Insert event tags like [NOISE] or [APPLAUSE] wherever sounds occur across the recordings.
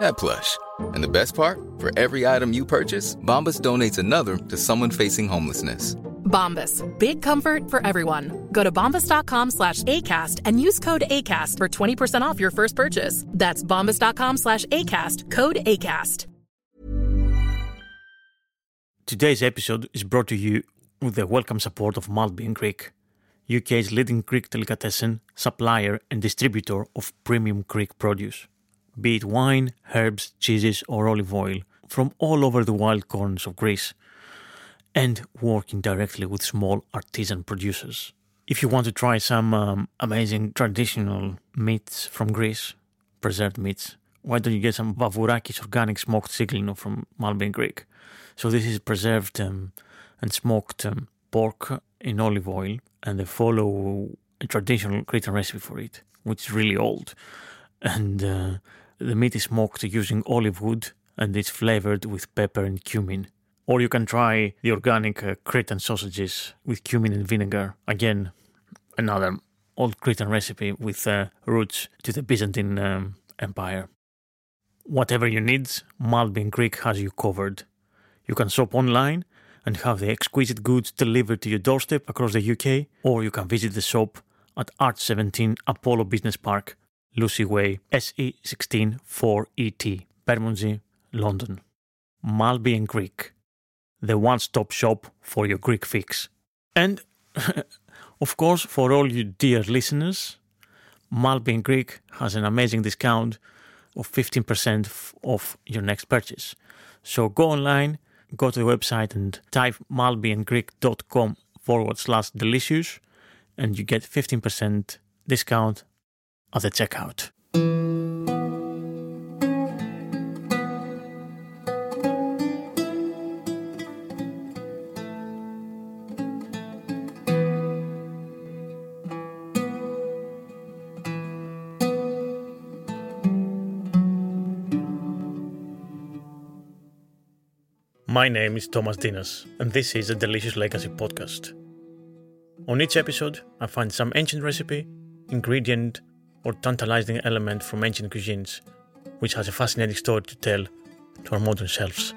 that plush. And the best part? For every item you purchase, Bombas donates another to someone facing homelessness. Bombas. Big comfort for everyone. Go to bombas.com slash ACAST and use code ACAST for 20% off your first purchase. That's bombas.com slash ACAST. Code ACAST. Today's episode is brought to you with the welcome support of Maltby Creek, UK's leading Greek delicatessen supplier and distributor of premium Greek produce. Be it wine, herbs, cheeses, or olive oil from all over the wild corners of Greece, and working directly with small artisan producers. If you want to try some um, amazing traditional meats from Greece, preserved meats, why don't you get some Vavourakis organic smoked siglino from Maltby & Greek? So this is preserved um, and smoked um, pork in olive oil, and they follow a traditional Cretan recipe for it, which is really old. And uh, the meat is smoked using olive wood, and it's flavored with pepper and cumin. Or you can try the organic uh, Cretan sausages with cumin and vinegar. Again, another old Cretan recipe with uh, roots to the Byzantine um, Empire. Whatever you need, Maltby & Greek has you covered. You can shop online and have the exquisite goods delivered to your doorstep across the UK, or you can visit the shop at Art 17 Apollo Business Park, Lucey Way, SE 16 4ET, Bermondsey, London. Maltby and Greek, the one stop shop for your Greek fix. And, [LAUGHS] of course, for all you dear listeners, Maltby and Greek has an amazing discount of 15% off your next purchase. So go online, go to the website and type maltbyandgreek.com forward slash delicious and you get 15% discount at the checkout. My name is Thomas Ntinas, and this is a Delicious Legacy podcast. On each episode, I find some ancient recipe, ingredient, or tantalizing element from ancient cuisines, which has a fascinating story to tell to our modern selves.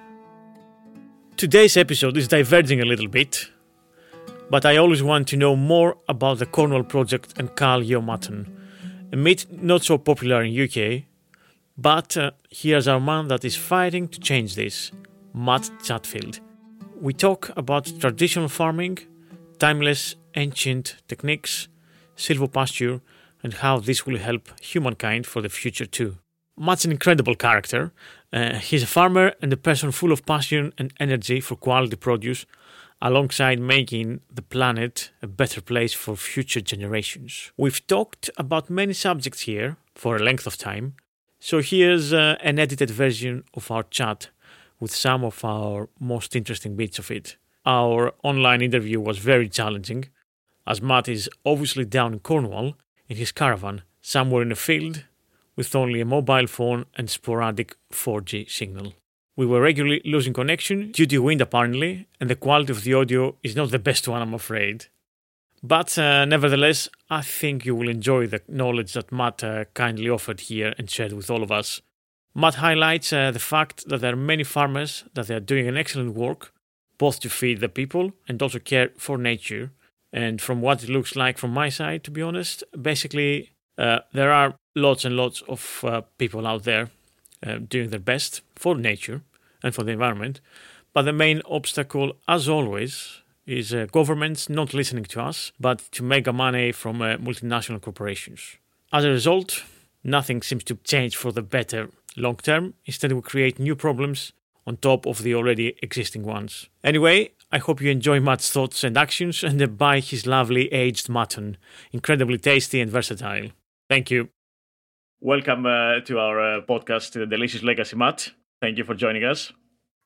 Today's episode is diverging a little bit, but I always want to know more about the Cornwall project and Cull Yaw Mutton, a meat not so popular in UK, but uh, here's our man that is fighting to change this. Matt Chatfield. We talk about traditional farming, timeless ancient techniques, silvopasture, and how this will help humankind for the future too. Matt's an incredible character. Uh, he's a farmer and a person full of passion and energy for quality produce, alongside making the planet a better place for future generations. We've talked about many subjects here for a length of time, so here's uh, an edited version of our chat with some of our most interesting bits of it. Our online interview was very challenging, as Matt is obviously down in Cornwall in his caravan, somewhere in a field, with only a mobile phone and sporadic 4G signal. We were regularly losing connection due to wind apparently, and the quality of the audio is not the best one, I'm afraid. But uh, nevertheless, I think you will enjoy the knowledge that Matt uh, kindly offered here and shared with all of us. Matt highlights uh, the fact that there are many farmers that they are doing an excellent work, both to feed the people and also care for nature. And from what it looks like from my side, to be honest, basically uh, there are lots and lots of uh, people out there uh, doing their best for nature and for the environment. But the main obstacle, as always, is uh, governments not listening to us, but to make money from uh, multinational corporations. As a result, nothing seems to change for the better long term. Instead, we create new problems on top of the already existing ones. Anyway, I hope you enjoy Matt's thoughts and actions and buy his lovely aged mutton. Incredibly tasty and versatile. Thank you. Welcome uh, to our uh, podcast, The Delicious Legacy, Matt. Thank you for joining us.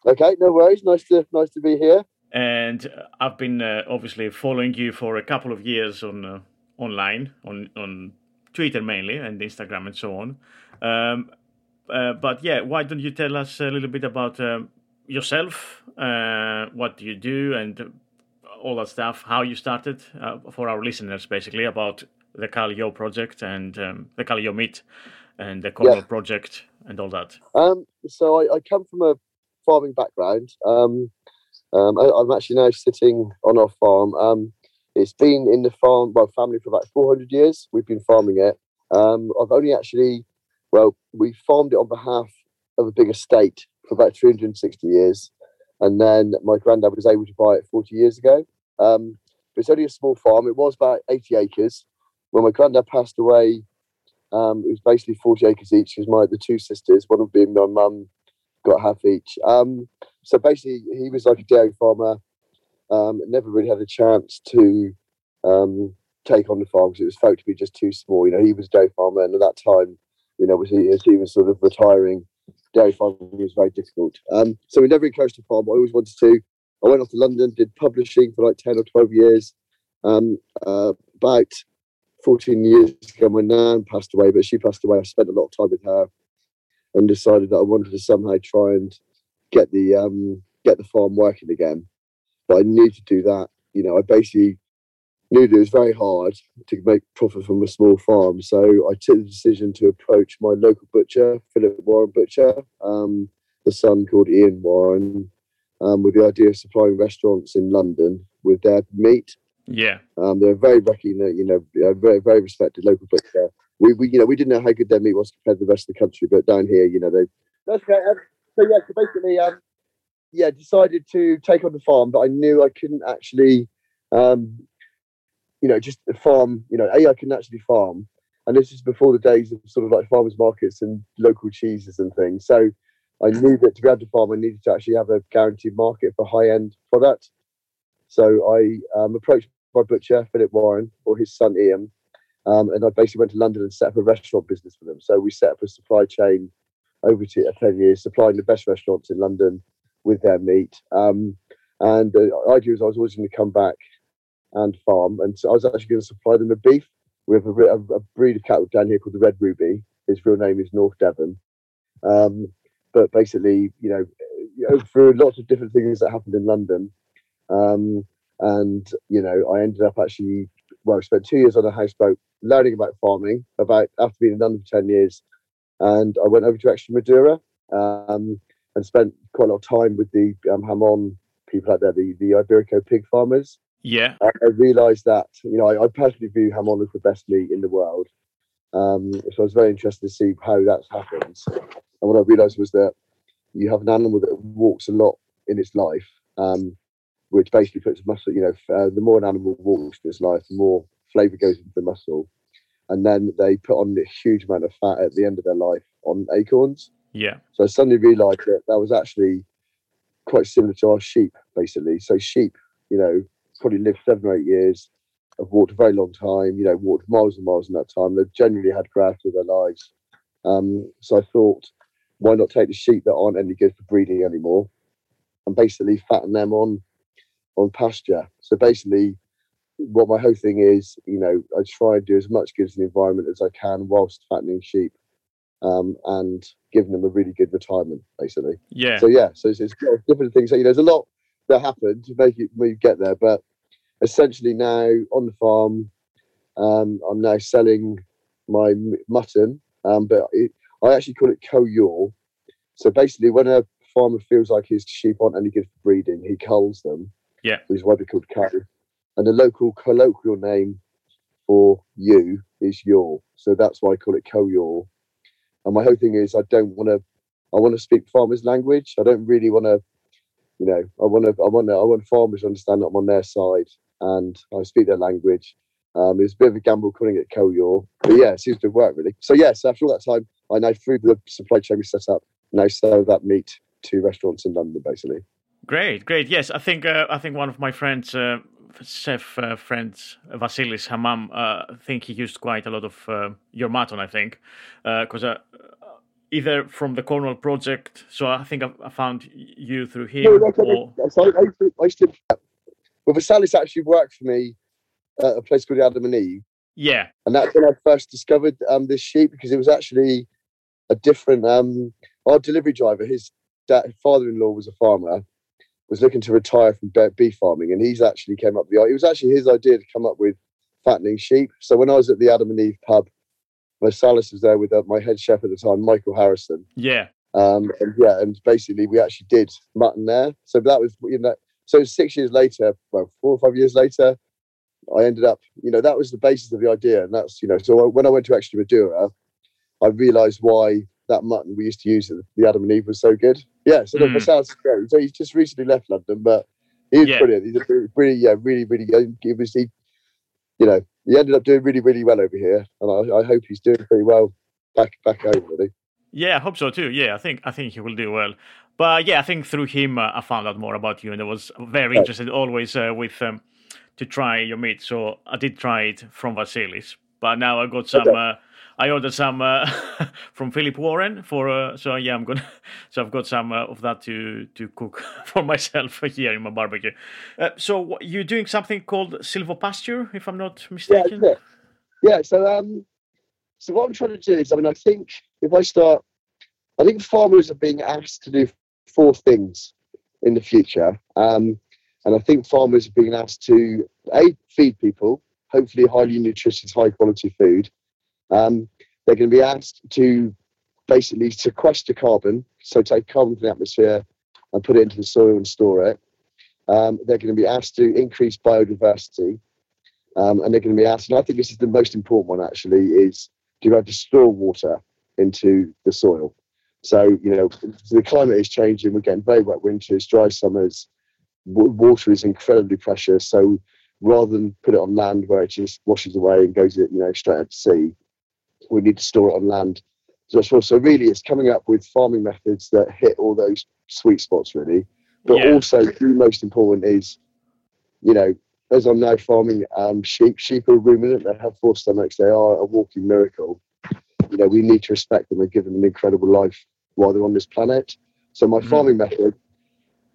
Okay, no worries. Nice to nice to be here. And uh, I've been uh, obviously following you for a couple of years on uh, online, on on Twitter mainly, and Instagram and so on. Um, uh, but yeah, why don't you tell us a little bit about um, yourself? Uh, what do you do, and all that stuff? How you started uh, for our listeners, basically about the Cull Yaw project and um, the Cull Yaw meat and the Cornwall Yeah. project and all that. Um, so I, I come from a farming background. Um, um, I, I'm actually now sitting on our farm. Um, it's been in the farm, well, family for about 400 years. We've been farming it. Um, I've only actually, well, we farmed it on behalf of a big estate for about 360 years. And then my granddad was able to buy it 40 years ago. Um, but it's only a small farm. It was about 80 acres. When my granddad passed away, um, it was basically 40 acres each because my the two sisters, one of being my mum, got half each. Um, so basically, he was like a dairy farmer. Um, never really had a chance to um, take on the farm because it was felt to be just too small. You know, he was a dairy farmer, and at that time, you know, was he, he was sort of retiring, dairy farming was very difficult. Um, so we never encouraged to farm. I always wanted to. I went off to London, did publishing for like 10 or 12 years. Um, uh, about 14 years ago, my nan passed away, but she passed away. I spent a lot of time with her and decided that I wanted to somehow try and get the um, get the farm working again. But I knew to do that. You know, I basically knew that it was very hard to make profit from a small farm. So I took the decision to approach my local butcher, Philip Warren Butcher, um, the son called Ian Warren, um, with the idea of supplying restaurants in London with their meat. Yeah. Um, they're very recognized, you know, very very respected local butcher. We, we, you know, we didn't know how good their meat was compared to the rest of the country, but down here, you know, they. That's great. Um, so yeah, so basically, um, yeah, decided to take on the farm, but I knew I couldn't actually, um, you know, just farm. You know, a I couldn't actually farm, and this is before the days of sort of like farmers markets and local cheeses and things. So I knew that to be able to farm, I needed to actually have a guaranteed market for high end product. So I um, approached my butcher, Philip Warren, or his son Ian, um, and I basically went to London and set up a restaurant business for them. So we set up a supply chain over to, uh, 10 years, supplying the best restaurants in London with their meat. Um, and the idea was I was always going to come back and farm. And so I was actually going to supply them with beef. We have a, a, breed of cattle down here called the Red Ruby. His real name is North Devon. Um, but basically, you know, you know, through lots of different things that happened in London, um, and you know, I ended up actually well, I spent two years on a houseboat learning about farming. About after being in London for ten years, and I went over to Extremadura um, and spent quite a lot of time with the um, Jamón people out there, the the Iberico pig farmers. Yeah. I, I realised that you know I, I personally view Jamón as the best meat in the world. Um, so I was very interested to see how that happens. And what I realised was that you have an animal that walks a lot in its life, um, which basically puts muscle. You know, uh, the more an animal walks in its life, the more flavour goes into the muscle, and then they put on a huge amount of fat at the end of their life on acorns. Yeah. So I suddenly realised that that was actually quite similar to our sheep, basically. So sheep, you know, probably lived seven or eight years, have walked a very long time, you know, walked miles and miles in that time. They've generally had grass all their lives. Um, so I thought, why not take the sheep that aren't any good for breeding anymore and basically fatten them on on pasture. So basically what my whole thing is, you know, I try and do as much good to the environment as I can whilst fattening sheep um, and giving them a really good retirement, basically. Yeah. So yeah, so it's, it's different things. So, you know, there's a lot that happened to make it me get there, but essentially now on the farm, um, I'm now selling my mutton, um, but it, I actually call it Cull Yaw. So basically, when a farmer feels like his sheep aren't any good for breeding, he culls them. Yeah. which is why they're called cull. And the local colloquial name for ewe is yaw. So that's why I call it Cull Yaw. And my whole thing is I don't want to. I want to speak farmers' language. I don't really want to. You know, I want to. I want to. I want farmers to understand that I'm on their side and I speak their language. Um, it was a bit of a gamble calling it Cull Yaw, but yeah, it seems to worked really. So yes, after all that time, I now through the supply chain we set up, now sell that meat to restaurants in London, basically. Great, great. Yes, I think uh, I think one of my friends, uh, chef uh, friends, Vasilis Hamam, uh, I think he used quite a lot of uh, your mutton. I think because uh, either from the Cornwall project. So I think I, I found you through him. No, that's- or, I, I, I used to, well, Vasilis actually worked for me at a place called Adam and Eve, yeah, and that's when I first discovered um, this sheep because it was actually a different. Um, our delivery driver, his dad, father-in-law was a farmer, was looking to retire from be- beef farming, and he's actually came up with the. It was actually his idea to come up with fattening sheep. So when I was at the Adam and Eve pub, Vasilis was there with uh, my head chef at the time, Michael Harrison. yeah, Um, and yeah, and basically we actually did mutton there. So that was you know, so six years later, well, four or five years later, I ended up, you know, that was the basis of the idea, and that's you know, so when I went to Extremadura, I realised why that mutton we used to use at the Adam and Eve was so good. Yeah, so Mm. that sounds great. So he's just recently left London, but he was Yeah. brilliant. He's a really, really, yeah, really, really good. He was he, you know, he ended up doing really, really well over here, and I, I hope he's doing pretty well back back home. Really. yeah. I hope so too. Yeah, I think I think he will do well. But yeah, I think through him uh, I found out more about you, and I was very interested always uh, with um, to try your meat. So I did try it from Vasilis, but now I got some. Okay. Uh, I ordered some uh, [LAUGHS] from Philip Warren for. Uh, so yeah, I'm gonna. [LAUGHS] So I've got some uh, of that to to cook [LAUGHS] for myself here in my barbecue. Uh, so what- you're doing something called silvopasture, if I'm not Yeah, mistaken. yeah. Yeah. So, um, so what I'm trying to do is, I mean, I think if I start, I think farmers are being asked to do four things in the future, um, and I think farmers are being asked to a feed people, hopefully highly nutritious, high quality food. Um, they're going to be asked to basically sequester carbon, so take carbon from the atmosphere and put it into the soil and store it. Um, they're going to be asked to increase biodiversity um, and they're going to be asked, and I think this is the most important one actually, is to be able to store water into the soil. So, you know, the climate is changing. We're getting very wet winters, dry summers. Water is incredibly precious. So, rather than put it on land where it just washes away and goes, you know, straight out to sea, we need to store it on land. So, so so really, it's coming up with farming methods that hit all those sweet spots, really. But Yeah. also, the most important is, you know, as I'm now farming um, sheep, sheep are ruminant. They have four stomachs. They are a walking miracle. You know, we need to respect them and give them an incredible life while they're on this planet. So my Mhm. farming method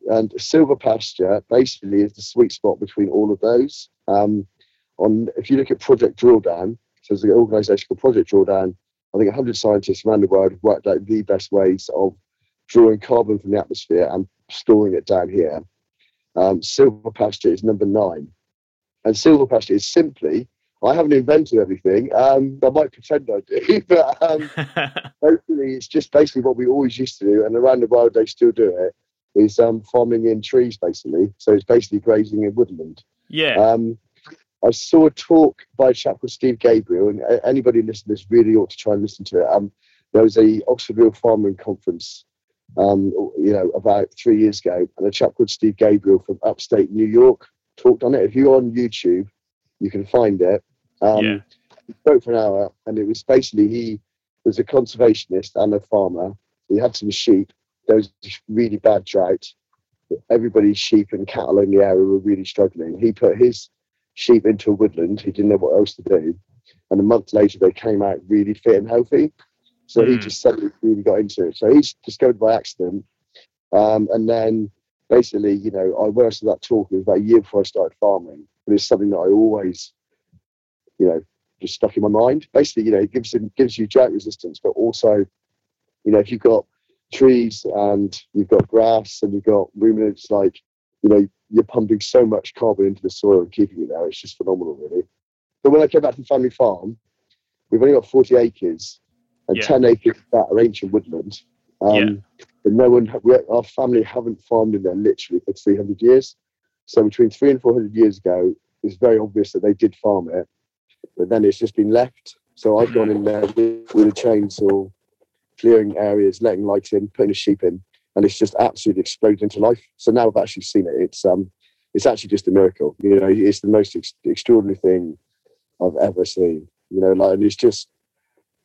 and silvopasture basically is the sweet spot between all of those. Um, on if you look at Project Drawdown, so there's an organisation called Project Drawdown. I think 100 scientists around the world have worked out the best ways of drawing carbon from the atmosphere and storing it down here. Um, silvopasture is number nine. And silvopasture is simply, I haven't invented everything. Um, I might pretend I do, [LAUGHS] but um, [LAUGHS] basically, it's just basically what we always used to do, and around the world they still do it. Is um, farming in trees basically. So it's basically grazing in woodland. yeah. Um, I saw a talk by a chap called Steve Gabriel, and uh, anybody listening to this really ought to try and listen to it. Um, there was a Oxford Real Farming Conference, um, you know, about three years ago, and a chap called Steve Gabriel from upstate New York talked on it. If you're on YouTube, you can find it. Um, Yeah. He spoke for an hour, and it was basically he was a conservationist and a farmer. He had some sheep. There was really bad drought. Everybody's sheep and cattle in the area were really struggling. He put his sheep into a woodland. He didn't know what else to do. And a month later, they came out really fit and healthy. So he Mm. just suddenly really got into it. So he's discovered by accident. Um, and then basically, you know, I went to that talk, it was about a year before I started farming. But it's something that I always, you know, just stuck in my mind. Basically, you know, it gives it gives you drought resistance, but also, you know, if you've got trees and you've got grass and you've got ruminants, like, you know, you're pumping so much carbon into the soil and keeping it there. It's just phenomenal, really. But when I came back to the family farm, we've only got 40 acres, and Yeah. 10 acres of that are ancient woodland. Um, Yeah. But no one, we, our family haven't farmed in there literally for 300 years. So between three and 400 years ago, it's very obvious that they did farm it, but then it's just been left. So I've gone in there with, a chainsaw, clearing areas, letting light in, putting a sheep in, and it's just absolutely exploded into life. So now I've actually seen it. It's um, it's actually just a miracle. You know, it's the most ex- extraordinary thing I've ever seen. You know, like and it's just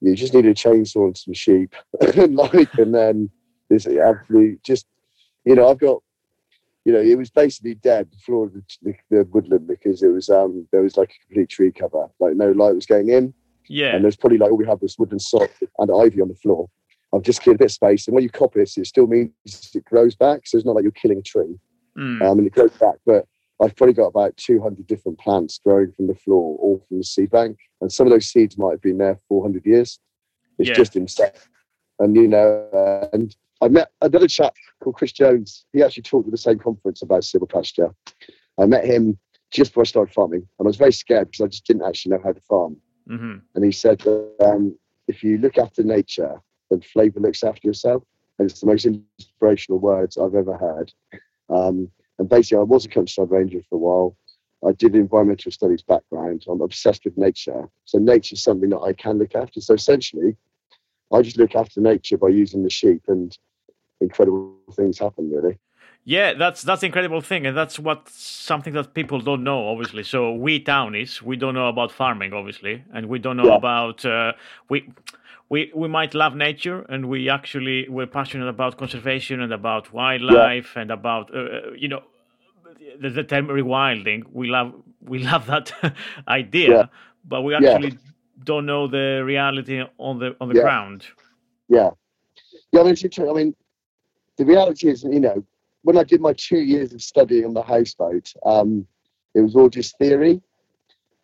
you just need a chainsaw and some sheep, [LAUGHS] like, and then this absolutely just, you know, I've got, you know, it was basically dead the floor of the, the, the woodland because it was um there was like a complete tree cover, like no light was going in, Yeah. and there's probably like all we had was woodland sod and ivy on the floor. I've just cleared a bit of space, and when you copy it, it still means it grows back, so it's not like you're killing a tree Mm. um, and it grows back. But I've probably got about 200 different plants growing from the floor, all from the seed bank. And some of those seeds might have been there 400 years. It's Yeah. just insane. And, you know, uh, and I met another chap called Chris Jones. He actually talked at the same conference about silvopasture. I met him just before I started farming. And I was very scared because I just didn't actually know how to farm. hmm And he said um, if you look after nature, then flavour looks after yourself. And it's the most inspirational words I've ever heard. Um, and basically, I was a countryside ranger for a while. I did environmental studies background. I'm obsessed with nature. So nature is something that I can look after. So essentially, I just look after nature by using the sheep, and incredible things happen. Really. Yeah, that's that's incredible thing, and that's what something that people don't know. Obviously, so we townies we don't know about farming, obviously, and we don't know Yeah. about uh, we. We, we might love nature and we actually we're passionate about conservation and about wildlife and about uh, you know the, the term rewilding we love we [LAUGHS] love that idea Yeah. but we Yeah. actually don't know the reality on the on the Yeah. ground Yeah. Yeah, I mean. I mean, the reality is, you know, when I did my two years of studying on the houseboat, um, it was all just theory.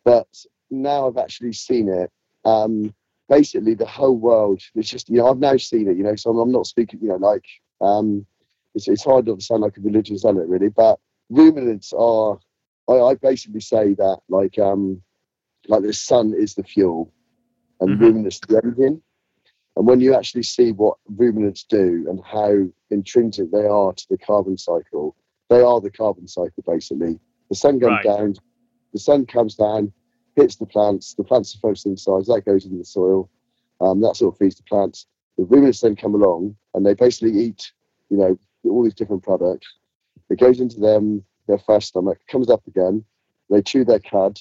But now I've actually seen it. Um, basically, the whole world, it's just, you know, I've now seen it, you know, so I'm, I'm not speaking, you know, like, um, it's, it's hard not to sound like a religious zealot, really, but ruminants are, I, I basically say that, like, um, like the sun is the fuel and Mhm. ruminants the engine. And when you actually see what ruminants do and how intrinsic they are to the carbon cycle, they are the carbon cycle basically. The sun goes Right. down, the sun comes down, hits the plants, the plants are photosynthesized, that goes into the soil, um, that sort of feeds the plants. The ruminants then come along and they basically eat, you know, all these different products. It goes into them, their first stomach, comes up again, they chew their cud,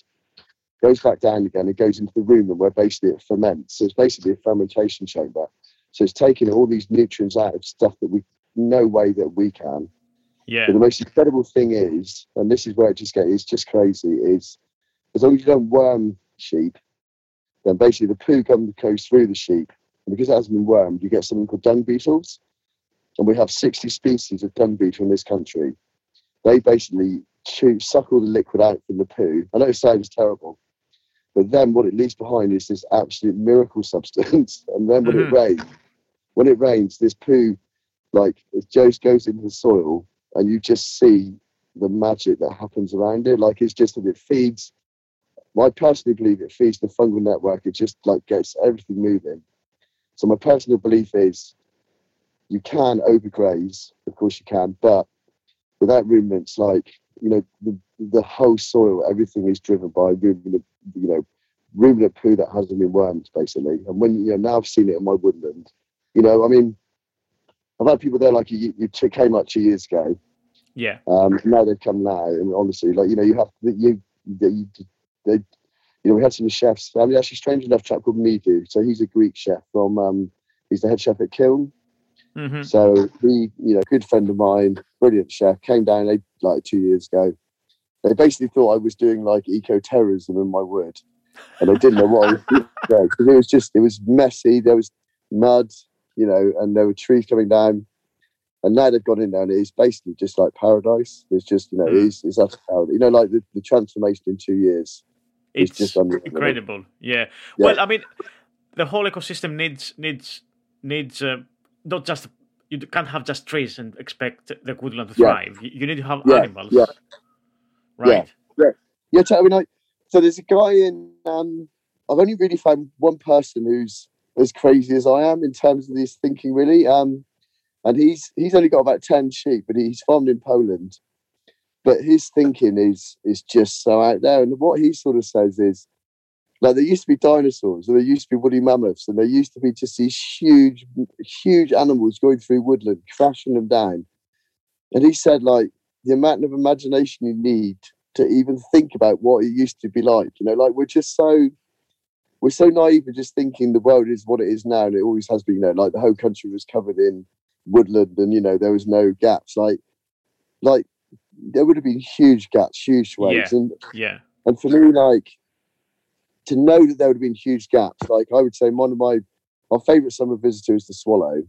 goes back down again, it goes into the rumen where basically it ferments. So it's basically a fermentation chamber. So it's taking all these nutrients out of stuff that we no way that we can. yeah But the most incredible thing is, and this is where it just gets it's just crazy, is as long as you don't worm sheep, then basically the poo comes goes through the sheep. And because it hasn't been wormed, you get something called dung beetles. And we have 60 species of dung beetle in this country. They basically chew, suck all the liquid out from the poo. I know it sounds terrible, but then what it leaves behind is this absolute miracle substance. [LAUGHS] And then when Mhm. it rains, when it rains, this poo, like it just goes into the soil, and you just see the magic that happens around it. Like it's just that it feeds. I personally believe it feeds the fungal network. It just like gets everything moving. So my personal belief is, you can overgraze, of course you can, but without ruminants, like you know, the, the whole soil, everything is driven by ruminant, you know, ruminant poo that hasn't been wormed, basically. And when you know now I've seen it in my woodland, you know, I mean, I've had people there like you, you came up two years ago, yeah um, now they've come now, and honestly, like you know, you have you, you, they, you know, we had some chefs. I mean, actually, strange enough, chap called Midu. So he's a Greek chef from. Um, he's the head chef at Kiln. hmm So he, you know, good friend of mine, brilliant chef, came down like two years ago. They basically thought I was doing like eco terrorism in my wood, and I didn't know what I was doing [LAUGHS] because it was just it was messy. There was mud, you know, and there were trees coming down. And now they've gone in there, and it's basically just like paradise. It's just you know, Mm. it's it's utter paradise. You know, like the, the transformation in two years. It's it's just incredible yeah. Yeah. well i mean the whole ecosystem needs needs needs uh, not just you can't have just trees and expect the woodland to thrive you, you need to have Yeah, animals yeah. Right Yeah, so, I mean, like, so there's a guy in. Um, I've only really found one person who's as crazy as I am in terms of his thinking, really. Um, and he's he's only got about ten sheep, but he's farmed in Poland. But his thinking is is just so out there. And what he sort of says is, like, there used to be dinosaurs, and there used to be woolly mammoths, and there used to be just these huge, huge animals going through woodland, crashing them down. And he said, like, the amount of imagination you need to even think about what it used to be like. You know, like we're just so we're so naive in just thinking the world is what it is now, and it always has been. You know, like the whole country was covered in woodland, and you know there was no gaps. Like, like there would have been huge gaps, huge swathes, Yeah. and Yeah. and for me, like to know that there would have been huge gaps. Like I would say, one of my my favourite summer visitor is the swallow.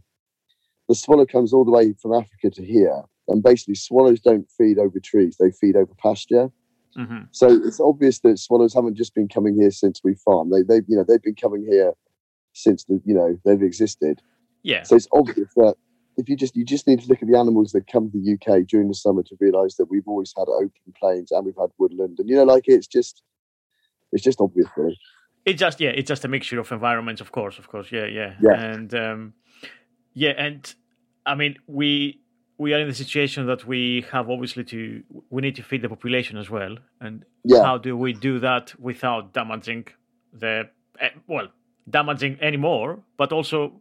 The swallow comes all the way from Africa to here, and basically swallows don't feed over trees; they feed over pasture. hmm So it's obvious that swallows haven't just been coming here since we farm. They they you know they've been coming here since the you know they've existed. Yeah. So it's obvious that if you just you just need to look at the animals that come to the UK during the summer to realise that we've always had open plains and we've had woodland, and you know like it's just it's just obvious. Really. It's just yeah, it's just a mixture of environments, of course, of course, yeah, yeah, Yeah. and um, yeah, and I mean we we are in the situation that we have obviously to we need to feed the population as well, and Yeah. how do we do that without damaging the eh, well damaging anymore, but also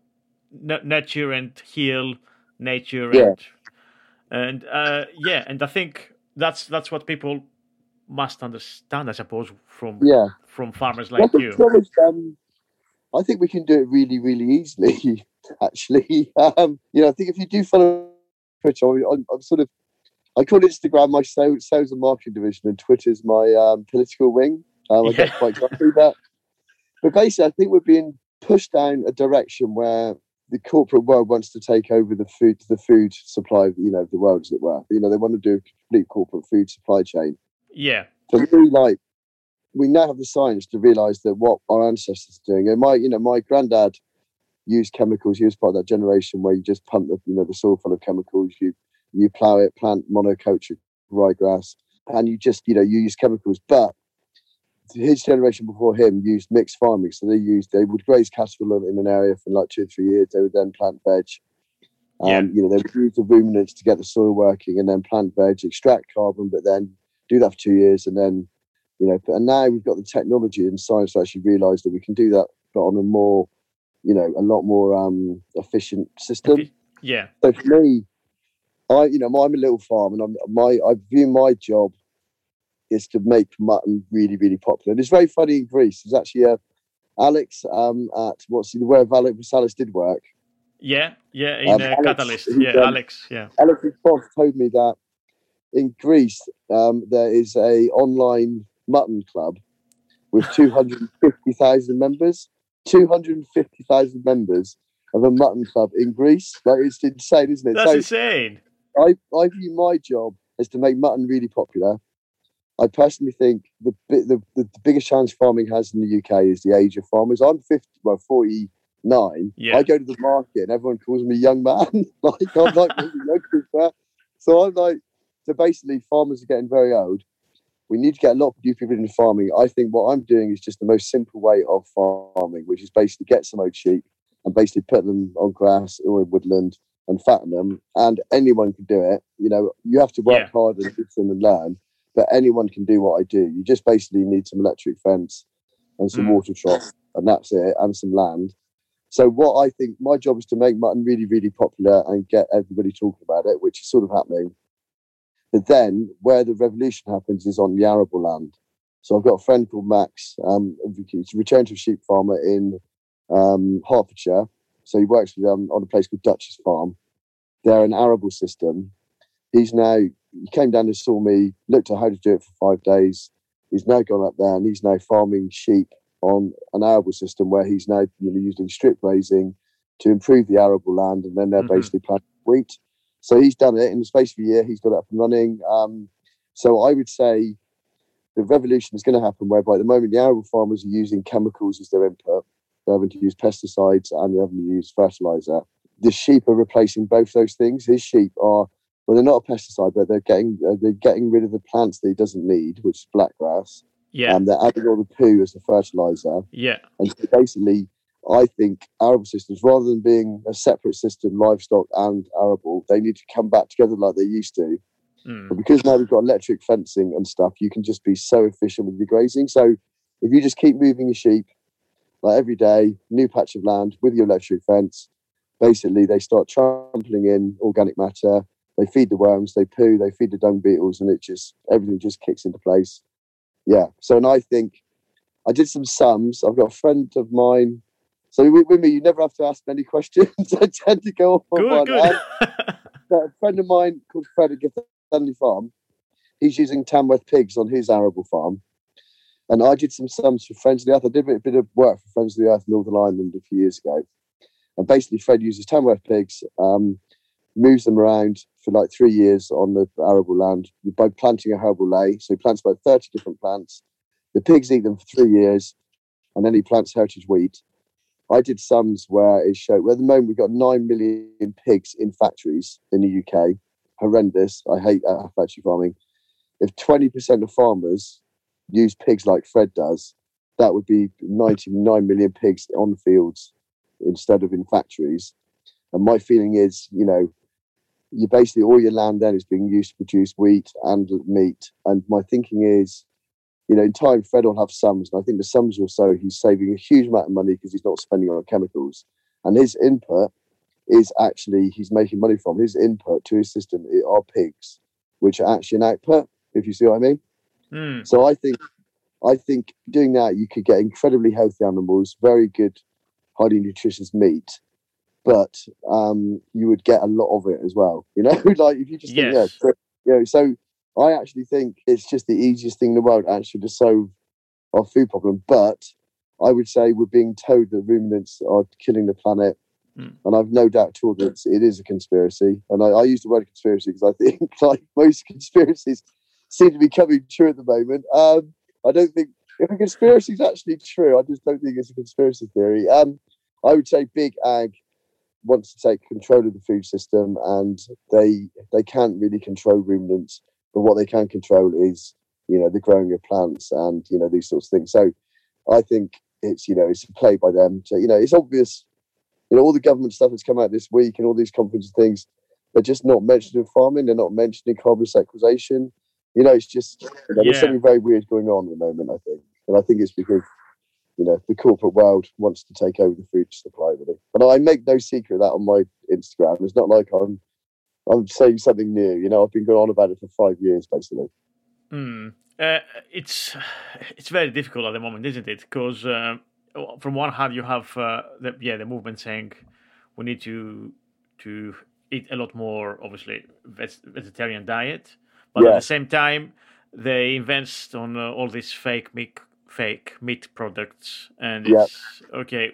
n- nurture and heal nature Yeah. and and uh, yeah, and I think that's that's what people must understand, I suppose, from Yeah. from farmers like you. honest, um, I think we can do it really, really easily. [LAUGHS] Actually, [LAUGHS] um, you know, I think if you do follow Twitter, I'm, I'm sort of, I call Instagram my sales, sales and marketing division, and Twitter's my um, political wing. Um, I Yeah. quite grumpy, that. but basically, I think we're being pushed down a direction where the corporate world wants to take over the food, the food supply, you know, the world, as it were. You know, they want to do a complete corporate food supply chain Yeah, for me, like we now have the science to realise that what our ancestors are doing. And my, you know, my granddad used chemicals. He was part of that generation where you just pump the, you know, the soil full of chemicals. You you plough it, plant monoculture ryegrass, and you just, you know, you use chemicals. But his generation before him used mixed farming. So they used they would graze cattle in an area for like two or three years. They would then plant veg. Um, Yeah. You know, they would use the ruminants to get the soil working, and then plant veg, extract carbon, but then do that for two years, and then you know. And now we've got the technology and science to actually realise that we can do that, but on a more, you know, a lot more um, efficient system. yeah, So for me, I you know I'm a little farm, and I'm my I view my job is to make mutton really really popular. And it's very funny in Greece. There's actually a Alex um, at what's the where Alex Salas did work. yeah, yeah. In Um, uh, Alex, Catalyst, yeah, um, Alex, yeah, Alex's boss told me that in Greece um, there is a online mutton club with 250,000 members. 250,000 members of a mutton club in Greece. Like it's insane, isn't it? that's So- insane. I, I view my job as to make mutton really popular. I personally think the, the the biggest challenge farming has in the UK is the age of farmers. I'm 50, well, 49. Yeah. I go to the market and everyone calls me young man. [LAUGHS] like I'm like [LAUGHS] really so I'm like, so basically farmers are getting very old. We need to get a lot of new people into farming. I think what I'm doing is just the most simple way of farming, which is basically get some old sheep and basically put them on grass or in woodland and fatten them. And anyone can do it. You know, you have to work Yeah. hard and listen and learn, but anyone can do what I do. You just basically need some electric fence and some Mm. water trough, and that's it, and some land. So what I think my job is to make mutton really, really popular and get everybody talking about it, which is sort of happening. But then where the revolution happens is on the arable land. So I've got a friend called Max. Um, he's a return sheep farmer in um, Hertfordshire. So he works with them on a place called Duchess Farm. They're an arable system. He's now he came down and saw me, looked at how to do it for five days. He's now gone up there and he's now farming sheep on an arable system where he's now you know, using strip grazing to improve the arable land, and then they're Mhm. basically planting wheat. So he's done it in the space of a year. He's got it up and running. Um, so I would say the revolution is going to happen whereby at the moment the arable farmers are using chemicals as their input. They're having to use pesticides and they're having to use fertilizer. The sheep are replacing both those things. His sheep are well, they're not a pesticide, but they're getting they're getting rid of the plants that he doesn't need, which is blackgrass, Yeah, and they're adding all the poo as the fertilizer. yeah, And so basically, I think arable systems, rather than being a separate system, livestock and arable, they need to come back together like they used to. mm, But because now we've got electric fencing and stuff, you can just be so efficient with your grazing. So if you just keep moving your sheep like every day, new patch of land with your electric fence, basically they start trampling in organic matter. They feed the worms, they poo, they feed the dung beetles, and it just everything just kicks into place. Yeah. So, and I think I did some sums. I've got a friend of mine. So with, with me, you never have to ask many questions. [LAUGHS] I tend to go off on Good, one. good. [LAUGHS] A friend of mine called Fred at Gothelney Farm. He's using Tamworth pigs on his arable farm. And I did some sums for Friends of the Earth. I did a bit, of work for Friends of the Earth Northern Ireland a few years ago. And basically, Fred uses Tamworth pigs, um, moves them around for like three years on the arable land by planting a herbal ley. So he plants about 30 different plants. The pigs eat them for three years, and then he plants heritage wheat. I did sums where it showed, well, at the moment, we've got 9 million pigs in factories in the UK. Horrendous. I hate uh, factory farming. If 20% of farmers use pigs like Fred does, that would be 99 million pigs on fields instead of in factories. And my feeling is, you know, you basically all your land then is being used to produce wheat and meat. And my thinking is, you know, in time, Fred will have sums, and I think the sums will show he's saving a huge amount of money because he's not spending on chemicals. And his input is actually he's making money from his input to his system are pigs, which are actually an output. If you see what I mean. Hmm. So I think, I think doing that you could get incredibly healthy animals, very good, highly nutritious meat, but um, you would get a lot of it as well. You know, [LAUGHS] like if you just think, yeah, you know, so I actually think it's just the easiest thing in the world actually to solve our food problem. But I would say we're being told that ruminants are killing the planet. Mm. And I've no doubt at all that it's- it is a conspiracy. And I, I use the word conspiracy because I think, [LAUGHS] like most conspiracies, seem to be coming true at the moment. Um, I don't think if a conspiracy is actually true, I just don't think it's a conspiracy theory. Um, I would say big ag wants to take control of the food system, and they they can't really control ruminants, but what they can control is you know the growing of plants and you know these sorts of things. So I think it's you know it's a play by them. To, you know it's obvious. You know all the government stuff that's come out this week and all these conference things. They're just not mentioning farming. They're not mentioning carbon sequestration. You know, it's just you know, there's something very weird going on at the moment. I think, and I think it's because you know the corporate world wants to take over the food supply. Really, but I make no secret of that on my Instagram. It's not like I'm I'm saying something new. You know, I've been going on about it for five years, basically. Hmm. Uh, it's it's very difficult at the moment, isn't it? Because um, from one hand you have uh, the yeah the movement saying we need to to eat a lot more, obviously veg- vegetarian diet, but at the same time they invest on uh, all these fake meat fake meat products, and Yeah. it's okay.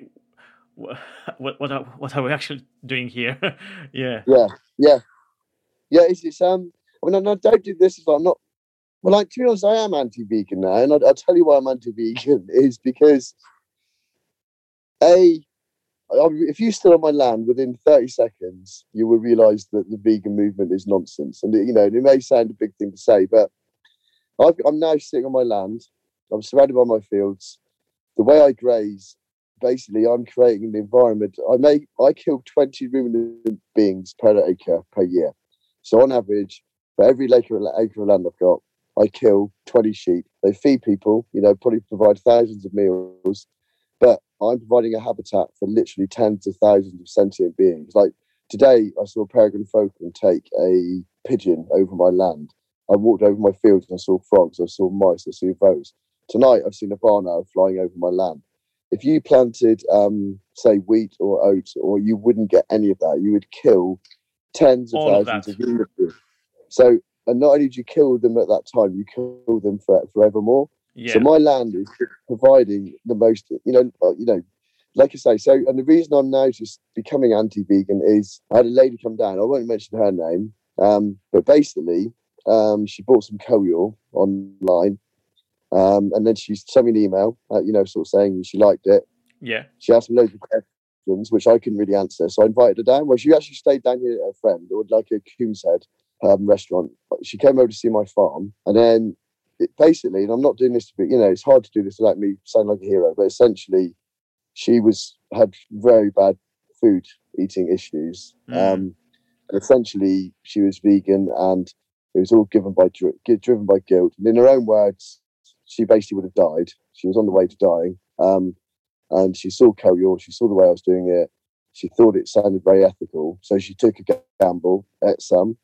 wh- [LAUGHS] What what are what are we actually doing here? [LAUGHS] yeah. Yeah, yeah, yeah. It's, it's um. I mean, I, I don't do this. Is I'm not. Well, like to be honest, I am anti-vegan now, and I, I'll tell you why I'm anti-vegan [LAUGHS] is because a if you stood on my land within 30 seconds, you will realize that the vegan movement is nonsense. And, you know, it may sound a big thing to say, but I've, I'm now sitting on my land. I'm surrounded by my fields. The way I graze, basically, I'm creating an environment. I make, I kill 20 ruminant beings per acre per year. So, on average, for every acre, acre of land I've got, I kill 20 sheep. They feed people, you know, probably provide thousands of meals but I'm providing a habitat for literally tens of thousands of sentient beings. Like today, I saw a peregrine falcon take a pigeon over my land. I walked over my fields and I saw frogs, I saw mice, I saw voles. Tonight, I've seen a barn owl flying over my land. If you planted, um, say, wheat or oats, or you wouldn't get any of that, you would kill tens of All thousands of individuals. So, and not only do you kill them at that time, you kill them for, forevermore. Yeah. So my land is providing the most, you know, uh, you know, like I say. So, and the reason I'm now just becoming anti-vegan is I had a lady come down. I won't mention her name, um, but basically, um, she bought some Cull Yaw online, um, and then she sent me an email, uh, you know, sort of saying she liked it. yeah. She asked me loads of questions, which I couldn't really answer. So I invited her down. Well, she actually stayed down here at a friend, or like a Coombeshead um, restaurant. She came over to see my farm, and then it, basically, and I'm not doing this to be, you know, it's hard to do this without me sounding like a hero, but essentially, she was had very bad food eating issues. Mm. Um, and essentially, she was vegan, and it was all given by driven by guilt. And in her own words, she basically would have died. She was on the way to dying. Um, and she saw Cull Yaw, she saw the way I was doing it. She thought it sounded very ethical. So she took a gamble, at some.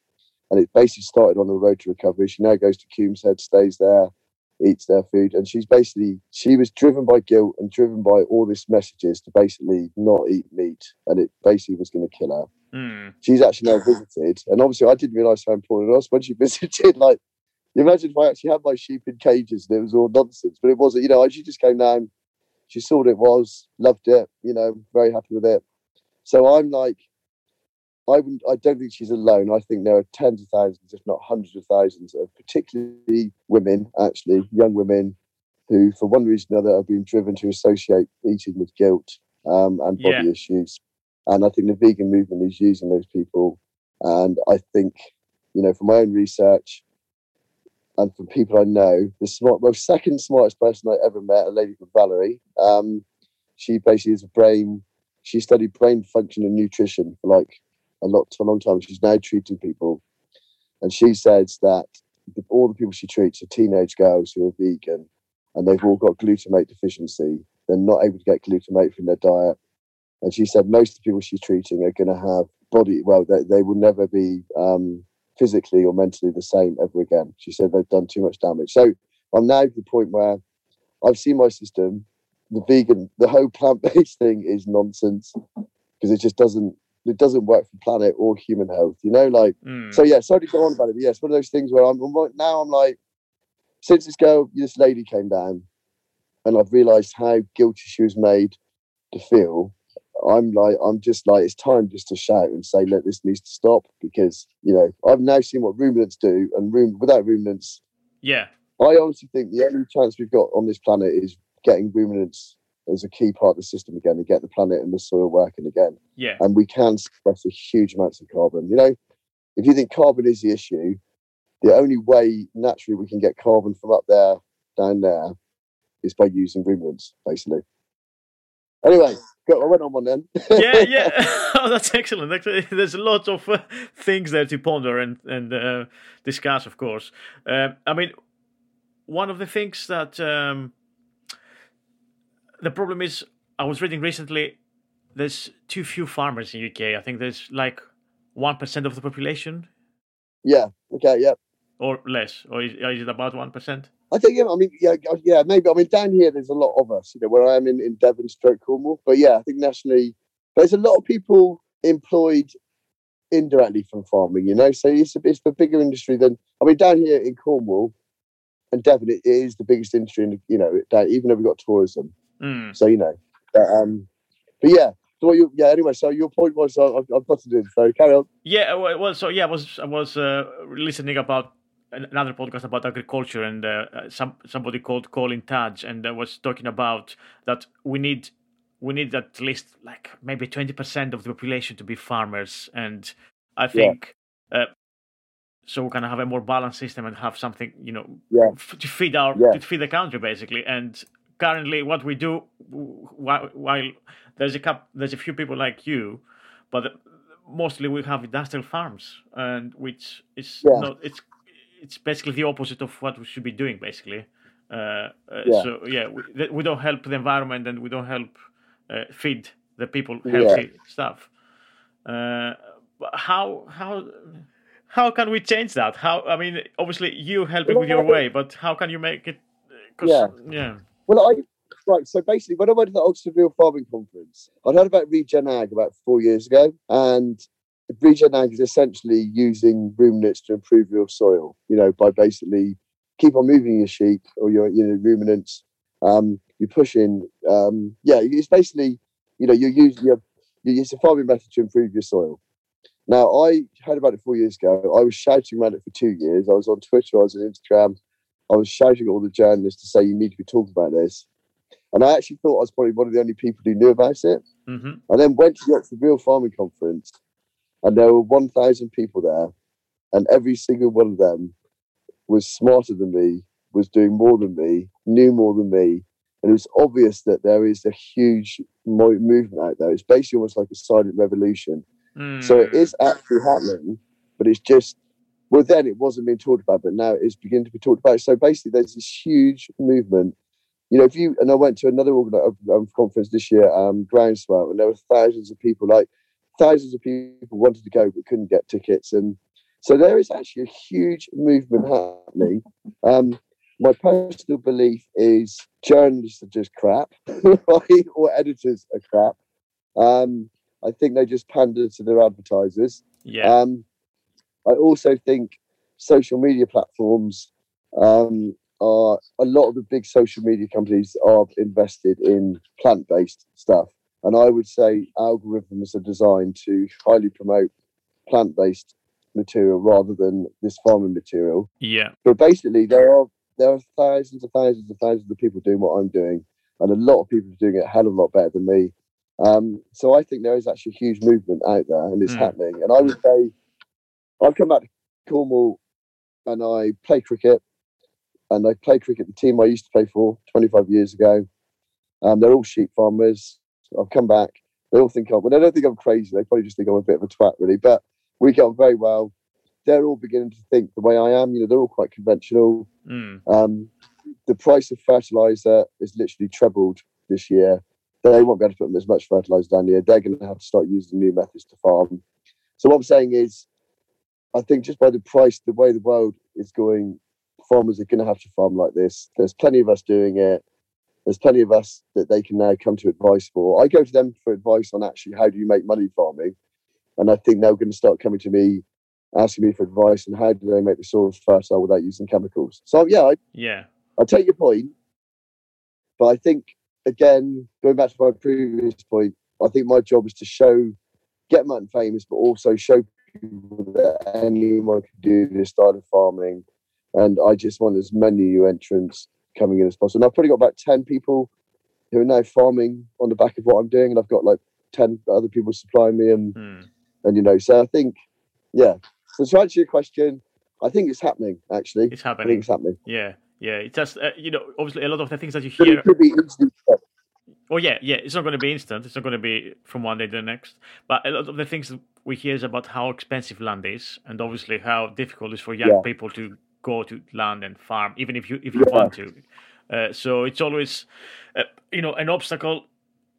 and it basically started on the road to recovery. She now goes to Coombeshead, stays there, eats their food, and she's basically she was driven by guilt and driven by all these messages to basically not eat meat, and it basically was going to kill her. Mm. She's actually now visited, and obviously I didn't realise how important it was when she [LAUGHS] visited. Like, you imagine if I actually had my sheep in cages and it was all nonsense, but it wasn't. You know, she just came down, she saw what it was, loved it. You know, very happy with it. So I'm like, I wouldn't. I don't think she's alone. I think there are tens of thousands, if not hundreds of thousands, of particularly women, actually young women, who, for one reason or another, have been driven to associate eating with guilt um, and body Yeah. issues. And I think the vegan movement is using those people. And I think, you know, from my own research and from people I know, the smart, second smartest person I ever met, a lady called Valerie. Um, she basically is a brain. She studied brain function and nutrition for like a lot, for a long time. She's now treating people, and she says that all the people she treats are teenage girls who are vegan, and they've all got glutamate deficiency. They're not able to get glutamate from their diet, and she said most of the people she's treating are going to have body. Well, they, they will never be um, physically or mentally the same ever again. She said they've done too much damage. So I'm now to the point where I've seen my system. The vegan, the whole plant-based [LAUGHS] thing is nonsense because it just doesn't it doesn't work for planet or human health. You know, like Mm. so. Yeah, sorry to go on about it. But yes, one of those things where I'm, I'm right now. I'm like, since this girl, this lady came down, and I've realised how guilty she was made to feel. I'm like, I'm just like, it's time just to shout and say, look, this needs to stop because you know I've now seen what ruminants do, and room without ruminants, yeah. I honestly think the only chance we've got on this planet is getting ruminants as a key part of the system again and get the planet and the soil working again. Yeah. And we can sequester huge amounts of carbon. You know, if you think carbon is the issue, the only way naturally we can get carbon from up there down there is by using ruminants, basically. Anyway, go, I went on one then. yeah, yeah. [LAUGHS] [LAUGHS] oh, that's excellent. There's a lot of uh, things there to ponder and and uh, discuss, of course. Um I mean, one of the things that um, the problem is, I was reading recently. There's too few farmers in UK. I think there's like one percent of the population, yeah. Okay. Yeah. or less, or is, is it about one percent? I think, yeah, I mean, yeah, yeah, maybe. I mean, down here, there's a lot of us, you know, where I am in, in Devon, stroke Cornwall. But yeah, I think nationally, there's a lot of people employed indirectly from farming, you know, so it's a, it's a bigger industry than, I mean, down here in Cornwall and Devon, it is the biggest industry, in, you know, down, even though we've got tourism. Mm. So, you know, but, um, but yeah, so what you, yeah, anyway, so your point was, I've, I've got to do, so carry on. Yeah, well, so yeah, I was I was uh, listening about another podcast about agriculture, and uh, uh, some somebody called Colin Tudge, and uh, was talking about that we need we need at least like maybe twenty percent of the population to be farmers, and I think uh, so we can have a more balanced system and have something you know Yeah. f- to feed our Yeah. to feed the country basically, and currently what we do while, while there's a couple, there's a few people like you, but mostly we have industrial farms, and which is Yeah. not it's it's basically the opposite of what we should be doing basically. Uh, uh, Yeah. So yeah, we, we don't help the environment and we don't help uh, feed the people Yeah. healthy stuff. Uh, how how how can we change that? How I mean, obviously you helping with your way, but how can you make it? 'cause- Yeah. yeah, Well, I right. So basically, when I went to the Oxford Real Farming Conference, I'd heard about Regen Ag about four years ago, and Regen Ag is essentially using ruminants to improve your soil. You know, by basically keep on moving your sheep or your you know ruminants. Um, you push in. Um, yeah, it's basically you know you're using your you use a farming method to improve your soil. Now, I heard about it four years ago. I was shouting about it for two years. I was on Twitter, I was on Instagram. I was shouting at all the journalists to say you need to be talking about this. And I actually thought I was probably one of the only people who knew about it. hmm I then went to the Oxford Real Farming Conference, and there were 1,000 people there, and every single one of them was smarter than me, was doing more than me, knew more than me. And it was obvious that there is a huge mo- movement out there. It's basically almost like a silent revolution. So it Mm. actually happening, but it's just well then it wasn't being talked about, but now it's beginning to be talked about. So basically, there's this huge movement. You know, if you and I went to another organ- um, conference this year, um, Groundswell, and there were thousands of people, like thousands of people wanted to go but couldn't get tickets, and So there is actually a huge movement happening. Um, my personal belief is journalists are just crap, [LAUGHS] right? Or editors are crap. Um, I think they just pander to their advertisers. Yeah. Um, I also think social media platforms um, are a lot of the big social media companies are invested in plant based stuff. And I would say algorithms are designed to highly promote plant based material rather than this farming material. yeah. But basically, there are there are thousands and thousands and thousands of people doing what I'm doing, and a lot of people are doing it a hell of a lot better than me. Um, so I think there is actually a huge movement out there, and it's Mm. happening. And I would say, I've come back to Cornwall, and I play cricket, and I play cricket. The team I used to play for 25 years ago, um, they're all sheep farmers. I've come back. They all think I'm, well, they don't think I'm crazy. They probably just think I'm a bit of a twat, really. But we get on very well. They're all beginning to think the way I am. You know, they're all quite conventional. Mm. Um, the price of fertilizer is literally trebled this year. They won't be able to put as much fertilizer down here. They're going to have to start using new methods to farm. So what I'm saying is, I think just by the price, the way the world is going, farmers are going to have to farm like this. There's plenty of us doing it. There's plenty of us that they can now come to advice for. I go to them for advice on actually how do you make money farming, and I think they're going to start coming to me, asking me for advice on how do they make the soil fertile without using chemicals. So yeah, I, Yeah. I take your point, but I think again, going back to my previous point, I think my job is to show, get Mutton famous, but also show people that anyone can do this style of farming. And I just want as many new entrants coming in as possible. And I've probably got about ten people who are now farming on the back of what I'm doing, and I've got like ten other people supplying me, and Mm. and you know, so I think, yeah. So to answer your question, I think it's happening. Actually, It's I think happening. it's happening. Yeah. Yeah. It's just, uh, you know, obviously a lot of the things that you hear. it could be easily Oh yeah, yeah. It's not going to be instant. It's not going to be from one day to the next. But a lot of the things that we hear is about how expensive land is, and obviously how difficult it is for young Yeah. people to go to land and farm, even if you if you Yeah. want to. Uh, so it's always, uh, you know, an obstacle.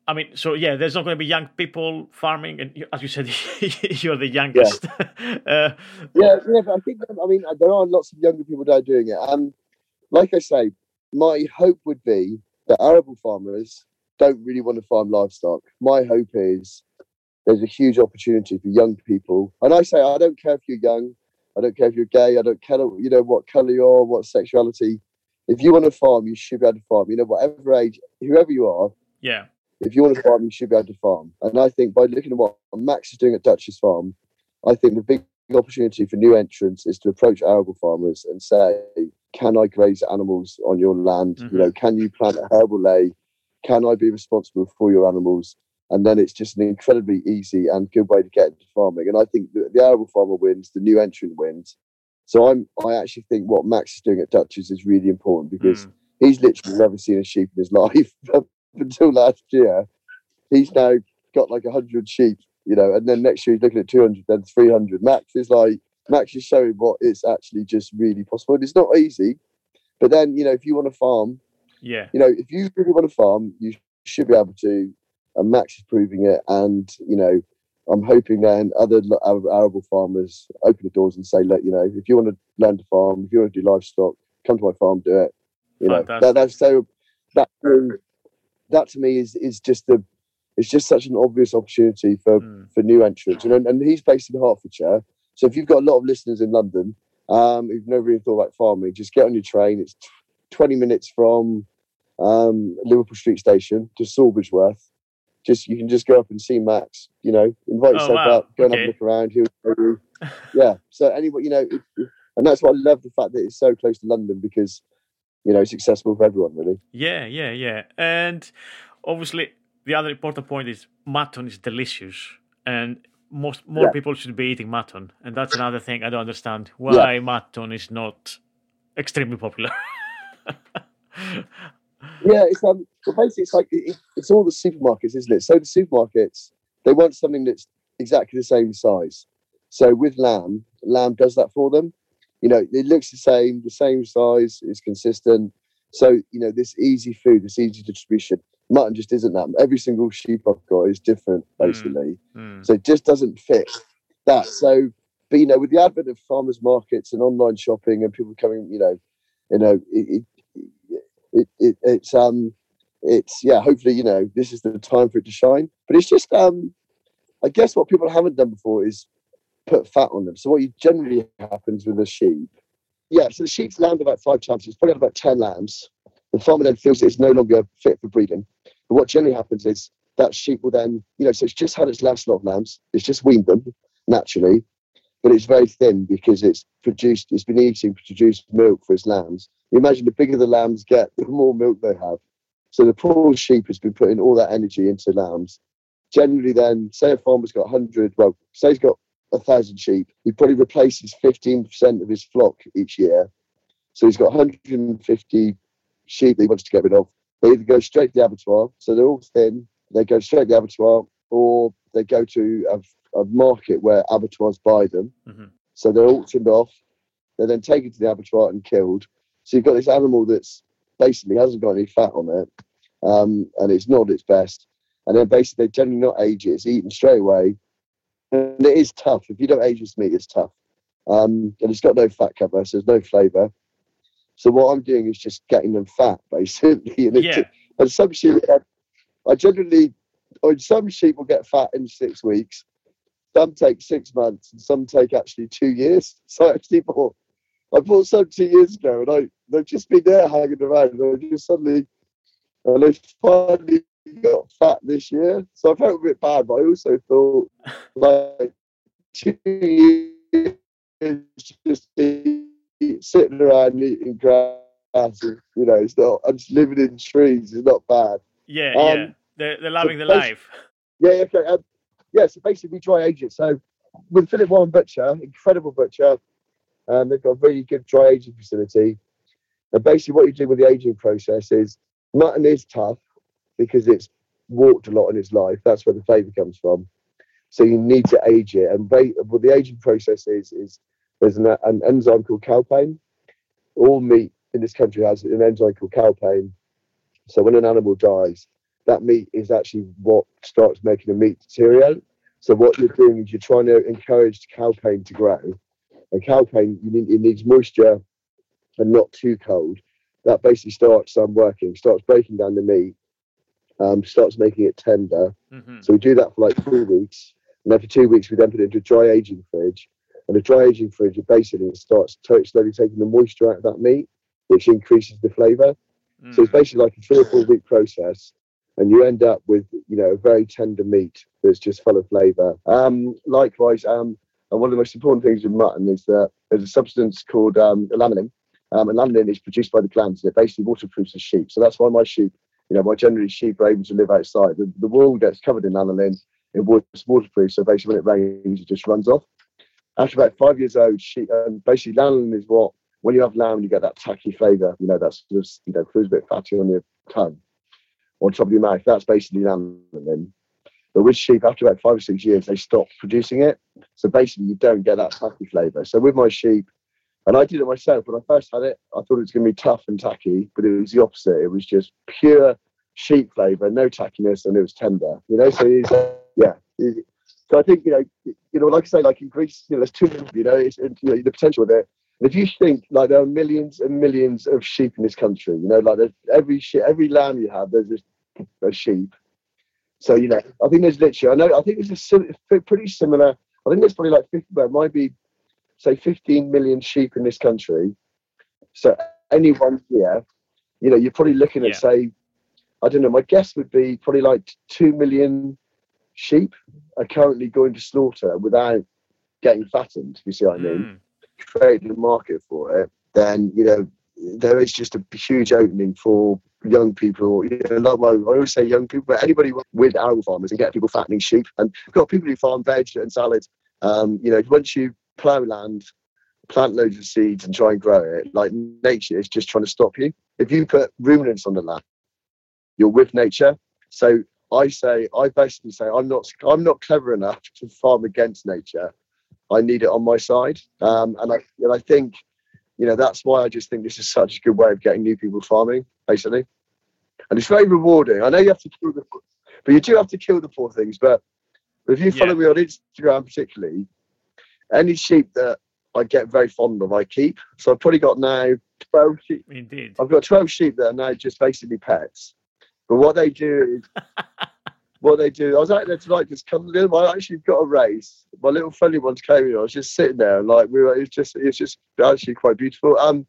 I mean, so yeah, there's not going to be young people farming, and as you said, [LAUGHS] you're the youngest. [LAUGHS] uh, yeah, yeah, I think I mean there are lots of younger people that are doing it. and like I say, my hope would be that arable farmers don't really want to farm livestock. My hope is there's a huge opportunity for young people, and I say I don't care if you're young, I don't care if you're gay, I don't care you know what color you are, what sexuality. If you want to farm, you should be able to farm. You know, whatever age, whoever you are, yeah, if you want to farm, you should be able to farm. And I think by looking at what Max is doing at Dutch's farm, I think the big opportunity for new entrants is to approach arable farmers and say, "Can I graze animals on your land? Mhm. You know, can you plant a herbal lay? Can I be responsible for your animals?" And then it's just an incredibly easy and good way to get into farming. And I think the, the arable farmer wins, the new entrant wins. So I'm, I actually think what Max is doing at Dutch's is really important because Mm. he's literally never seen a sheep in his [LAUGHS] life [LAUGHS] until last year. He's now got like hundred sheep, you know, and then next year he's looking at two hundred, then three hundred. Max is like Max is showing what it's actually just really possible. And it's not easy, but then you know if you want to farm, yeah, you know if you really want to farm, you should be able to. And Max is proving it, and you know. I'm hoping then other arable farmers open the doors and say, look, you know, if you want to learn to farm, if you want to do livestock, come to my farm, do it. You know, Fantastic. that, that's so that um, that to me is is just the it's just such an obvious opportunity for Mm. for new entrants. And and he's based in Hertfordshire, so if you've got a lot of listeners in London, um, who've never even thought about farming, just get on your train. It's t- twenty minutes from um, Liverpool Street Station to Sawbridgeworth. Just you can just go up and see Max. You know, invite Oh, yourself wow. up, go and have a look around. He'll [LAUGHS] yeah. So anyway, you know, it, and that's why I love the fact that it's so close to London because you know it's accessible for everyone, really. Yeah, yeah, yeah. And obviously, the other important point is mutton is delicious, and most more Yeah. people should be eating mutton. And that's another thing I don't understand why mutton is not extremely popular. [LAUGHS] Yeah, it's um, well, basically it's like it, it's all the supermarkets, isn't it? So the supermarkets they want something that's exactly the same size. So with lamb, lamb does that for them. You know, it looks the same, the same size, it's consistent. So you know, this easy food, this easy distribution. Mutton just isn't that. Every single sheep I've got is different, basically. Mm. So it just doesn't fit that. So But you know, with the advent of farmers markets and online shopping and people coming, you know, you know, it, it, it, it it's um, it's yeah. Hopefully, you know, this is the time for it to shine. But it's just um, I guess what people haven't done before is put fat on them. So what generally happens with a sheep, yeah. So the sheep's lambed about five times. It's probably had about ten lambs. The farmer then feels it's no longer fit for breeding. But what generally happens is that sheep will then, you know, so it's just had its last lot of lambs. It's just weaned them naturally, but it's very thin because it's produced, it's been eating produced milk for its lambs. You imagine the bigger the lambs get, [LAUGHS] the more milk they have. So the poor sheep has been putting all that energy into lambs. Generally, then, say a farmer's got 100, well, say he's got a thousand sheep, he probably replaces 15% of his flock each year. So he's got 150 sheep that he wants to get rid of. They either go straight to the abattoir, so they're all thin, they go straight to the abattoir, or they go to a, a market where abattoirs buy them. Mm-hmm. So they're auctioned off. They're then taken to the abattoir and killed. So you've got this animal that's basically hasn't got any fat on it, um, and it's not its best. And then basically they generally not age it; it's eaten straight away, and it is tough. If you don't age this meat, it's tough. Um, and it's got no fat cover, so there's no flavour. So what I'm doing is just getting them fat, [LAUGHS] basically. And, Yeah. and some sheep, I generally, or some sheep will get fat in six weeks. Some take six months, and some take actually two years. [LAUGHS] So I actually bought, I bought some two years ago, and I they've just been there hanging around, I just suddenly, and they finally got fat this year. So I felt a bit bad, but I also thought like two years just sitting around eating grass. And, you know, it's not. I'm just living in trees. It's not bad. Yeah, Um, yeah. They're, they're loving the life. Yeah, yeah, okay. Um, yeah, so basically we dry age it. So with Philip Warren Butcher, incredible butcher, um, they've got a really good dry aging facility. And basically what you do with the aging process is mutton is tough because it's walked a lot in its life. That's where the flavour comes from. So you need to age it. And ba- what the aging process is, is there's an, an enzyme called calpain. All meat in this country has an enzyme called calpain. So when an animal dies, that meat is actually what starts making the meat deteriorate. So what you're doing is you're trying to encourage calpain to grow. And calpain, you need, it needs moisture and not too cold. That basically starts um, working, starts breaking down the meat, um, starts making it tender. hmm So we do that for like two weeks. And then for two weeks, we then put it into a dry aging fridge. And the dry aging fridge, it basically it starts to- slowly taking the moisture out of that meat, which increases the flavour. So it's basically like a three or four week process, and you end up with you know a very tender meat that's just full of flavour. Um, likewise, um, and one of the most important things with mutton is that there's a substance called um, lanolin, um, and lanolin is produced by the glands, and it basically waterproofs the sheep. So that's why my sheep, you know, my generally sheep are able to live outside. The, the wool gets covered in lanolin, it was waterproof, so basically when it rains, it just runs off. After about five years old, sheep, um, basically lanolin is what when you have lamb, you get that tacky flavour. You know, that's just you know feels a bit fatty on your tongue, on top of your mouth. That's basically lanolin. But with sheep, after about five or six years, they stop producing it. So basically, you don't get that tacky flavour. So with my sheep, and I did it myself when I first had it, I thought it was going to be tough and tacky, but it was the opposite. It was just pure sheep flavour, no tackiness, and it was tender. You know, so it's, uh, yeah. So I think you know, you know, like I say, like in Greece, you know, there's two. You know, it's you know, the potential there. And if you think like there are millions and millions of sheep in this country, you know, like every she- every lamb you have, there's a sheep. So you know, I think there's literally, I know, I think there's a pretty similar. I think there's probably like 50, well, it might be say 15 million sheep in this country. So any one year, you know, you're probably looking at Yeah. say, I don't know, my guess would be probably like two million sheep are currently going to slaughter without getting fattened. If you see what I mean Mm. creating a market for it, then you know there is just a huge opening for young people. You know, like, well, I always say young people, but anybody with animal farmers and get people fattening sheep. And we've got people who farm veg and salads. Um, you know, once you plough land, plant loads of seeds and try and grow it, like nature is just trying to stop you. If you put ruminants on the land, you're with nature. So I say, I basically say, I'm not, I'm not clever enough to farm against nature. I need it on my side. Um, and I and I think, you know, that's why I just think this is such a good way of getting new people farming, basically. And it's very rewarding. I know you have to kill the, but you do have to kill the poor things. But if you follow Yeah. me on Instagram, particularly, any sheep that I get very fond of, I keep. So I've probably got now twelve sheep. Indeed. I've got twelve sheep that are now just basically pets. But what they do is [LAUGHS] what they do. I was out there tonight just come. I actually got a race. My little friendly ones came in. I was just sitting there, like we were. It's just, it's just actually quite beautiful. Um,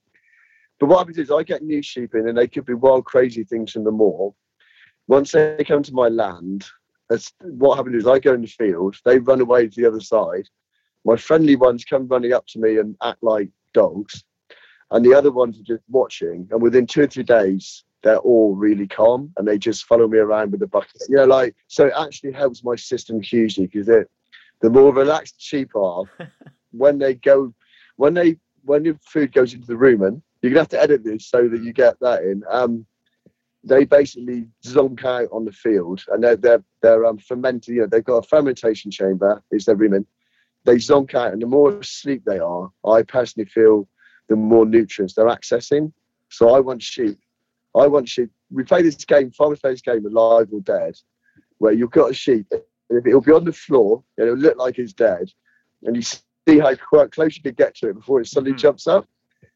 but what happens is I get new sheep in, and they could be wild, crazy things from the moor. Once they come to my land, that's what happens is I go in the field. They run away to the other side. My friendly ones come running up to me and act like dogs, and the other ones are just watching. And within two or three days, they're all really calm and they just follow me around with a bucket. You know, like so it actually helps my system hugely because it the more relaxed sheep are [LAUGHS] when they go when they when the food goes into the rumen, you're gonna have to edit this so that you get that in. Um, they basically zonk out on the field and they're they're they're um, fermenting. You know, they've got a fermentation chamber. Is their rumen? They zonk out, and the more asleep they are, I personally feel the more nutrients they're accessing. So I want sheep I want sheep. We play this game, farmers play this game, alive or dead, where you've got a sheep, and it'll be on the floor, and it'll look like it's dead, and you see how close you can get to it before it suddenly mm-hmm. jumps up.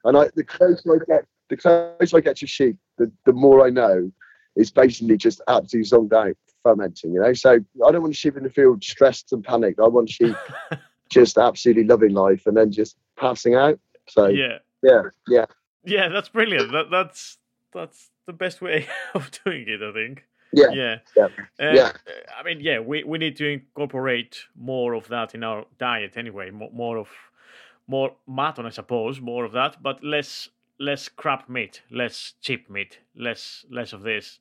And I, the closer I get, the closer I get to sheep, the, the more I know it's basically just absolutely zonked out fermenting. You know, so I don't want sheep in the field stressed and panicked. I want sheep [LAUGHS] just absolutely loving life and then just passing out. So yeah, yeah, yeah, yeah. That's brilliant. That, that's that's the best way [LAUGHS] of doing it. I think. Yeah. Yeah. Yeah. Uh, yeah. I mean, yeah, we, we need to incorporate more of that in our diet anyway. More, more of more mutton, I suppose, more of that, but less less crap meat, less cheap meat, less less of this.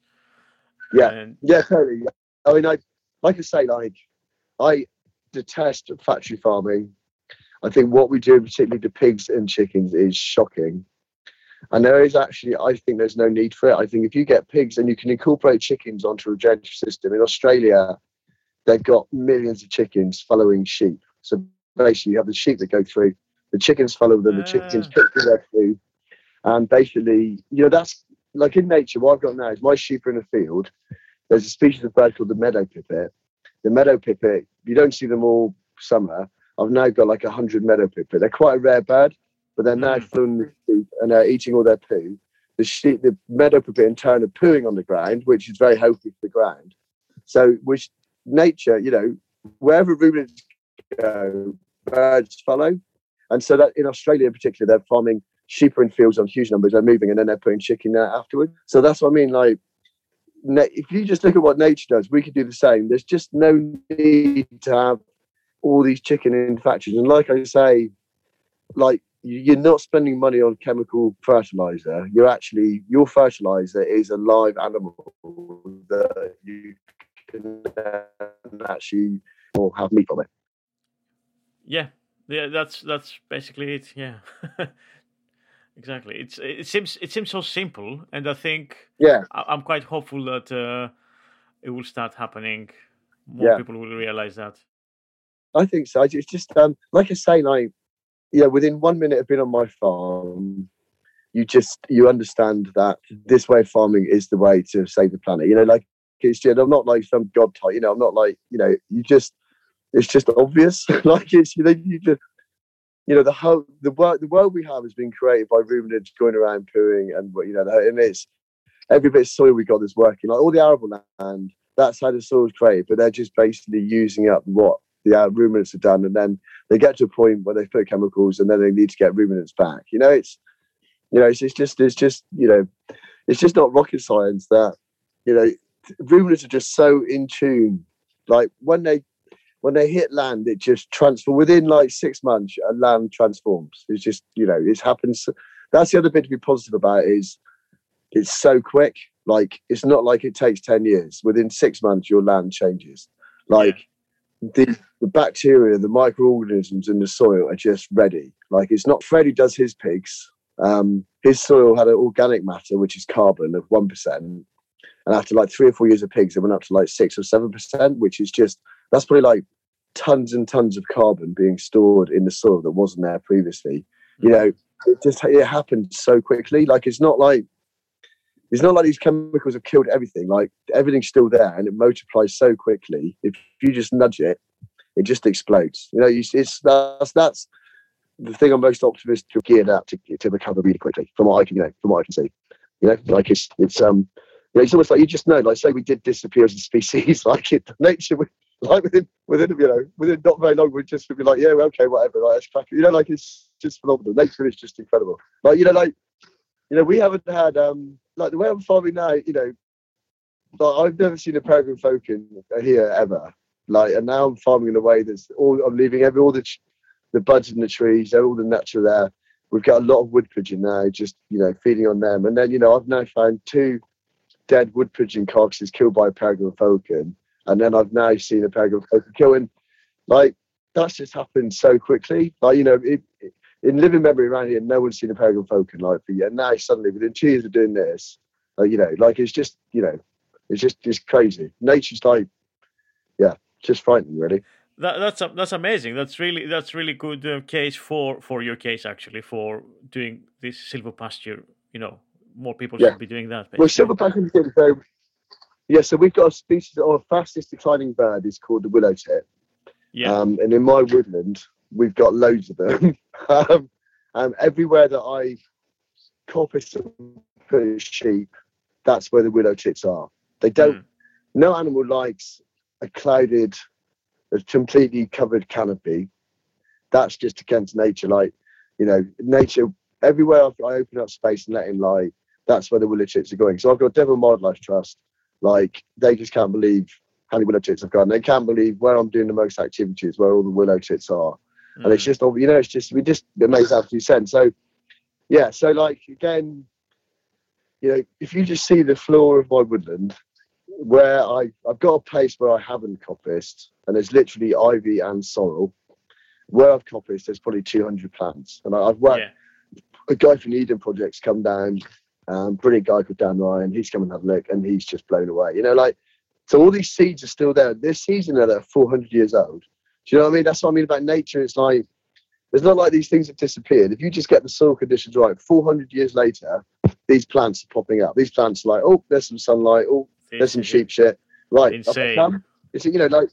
Yeah. And, yeah, totally. I mean, I like I say, like I detest factory farming. I think what we do, particularly the pigs and chickens, is shocking. And there is actually, I think there's no need for it. I think if you get pigs and you can incorporate chickens onto a regenerative system in Australia, they've got millions of chickens following sheep. So basically, you have the sheep that go through, the chickens follow them, the ah. chickens pick through their food. And basically, you know, that's like in nature, what I've got now is my sheep are in a field. There's a species of bird called the meadow pipit. The meadow pipit, you don't see them all summer. I've now got like a hundred meadow pipit. They're quite a rare bird but they're now mm. following the sheep and they're eating all their poo. The sheep, the meadow pipit in turn are pooing on the ground, which is very healthy for the ground. So, which nature, you know, wherever ruminants go, birds follow. And so that in Australia in particular, they're farming sheep in fields on huge numbers. They're moving and then they're putting chicken there afterwards. So that's what I mean. Like, if you just look at what nature does, we could do the same. There's just no need to have all these chicken in factories. And like I say, like you're not spending money on chemical fertilizer. You're actually your fertilizer is a live animal that you can actually or have meat from it. Yeah, yeah, that's that's basically it. Yeah, [LAUGHS] exactly. It's it seems it seems so simple, and I think yeah, I, am quite hopeful that uh, it will start happening. More yeah. people will realize that. I think so. It's just um, like I say, like yeah, within one minute of being on my farm, you just you understand that this way of farming is the way to save the planet. You know, like it's just I'm not like some god type. You know, I'm not like you know. You just it's just obvious. [LAUGHS] like it's you know you just you know the whole the world the world we have has been created by ruminants going around pooing and what you know and it's every bit of soil we got is working. Like all the arable land, that's how the soil is created, but they're just basically using up what the uh, ruminants are done, and then they get to a point where they put chemicals, and then they need to get ruminants back. You know, it's you know, it's, it's just it's just you know, it's just not rocket science that you know ruminants are just so in tune. Like when they when they hit land, it just transforms within like six months. A land transforms. It's just you know, it happens. That's the other bit to be positive about is it's so quick. Like it's not like it takes ten years. Within six months, your land changes. Like the, the bacteria, the microorganisms in the soil are just ready. Like it's not Freddie does his pigs. Um, his soil had an organic matter, which is carbon of one percent, and after like three or four years of pigs, it went up to like six or seven percent, which is just that's probably like tons and tons of carbon being stored in the soil that wasn't there previously. You know, it just it happened so quickly. Like it's not like it's not like these chemicals have killed everything. Like everything's still there and it multiplies so quickly. If you just nudge it, it just explodes. You know, you, it's that's that's the thing I'm most optimistic geared at to, to recover really quickly from what I can, you know, from what I can see. You know, like it's it's um, you know, it's almost like you just know, like say we did disappear as a species, [LAUGHS] like it nature would [LAUGHS] like within within you know within not very long we just would be like yeah okay whatever like let's crack it. you know like it's just phenomenal nature is just incredible like you know like you know we haven't had um like the way I'm farming now you know like I've never seen a peregrine falcon here ever like and now I'm farming in a way that's all I'm leaving every all the the buds in the trees, they're all the natural there. We've got a lot of wood pigeon now, just you know, feeding on them. And then you know, I've now found two dead wood pigeon carcasses killed by a peregrine falcon, and then I've now seen a peregrine falcon killing. Like that's just happened so quickly. Like you know, it, it, in living memory around here, no one's seen a peregrine falcon like for you. And now suddenly, within two years of doing this, uh, you know, like it's just you know, it's just just crazy. Nature's like, yeah, just frightening, really. That, that's that's amazing. That's really that's really good uh, case for for your case actually for doing this silvopasture. You know, more people yeah. should be doing that. Basically. Well, silvopasture is very. Yeah, so we've got a species. Our fastest declining bird is called the willow tit. Yeah. Um, and in my woodland, we've got loads of them. [LAUGHS] um, and everywhere that I coppice and put sheep, that's where the willow tits are. They don't. Mm. No animal likes a clouded a completely covered canopy. That's just against nature. Like, you know, nature, everywhere I open up space and let in light, that's where the willow tits are going. So I've got Devon Wildlife Trust. Like, they just can't believe how many willow tits I've got. And they can't believe where I'm doing the most activities, where all the willow tits are. Mm. And it's mm. just, you know, it's just, we just, it makes absolute sense. So, yeah, so like, again, you know, if you just see the floor of my woodland, where I, I've got a place where I haven't coppiced, and there's literally ivy and sorrel. Where I've coppiced, there's probably 200 plants. And I, have worked, yeah. a guy from Eden Projects come down, um, brilliant guy called Dan Ryan. He's come and had a look, and he's just blown away. You know, like, so all these seeds are still there. This season, they're 400 years old. Do you know what I mean? That's what I mean about nature. It's like, it's not like these things have disappeared. If you just get the soil conditions right, 400 years later, these plants are popping up. These plants are like, oh, there's some sunlight. Oh, there's some sheep shit. Right. Insane. It's, you know, like,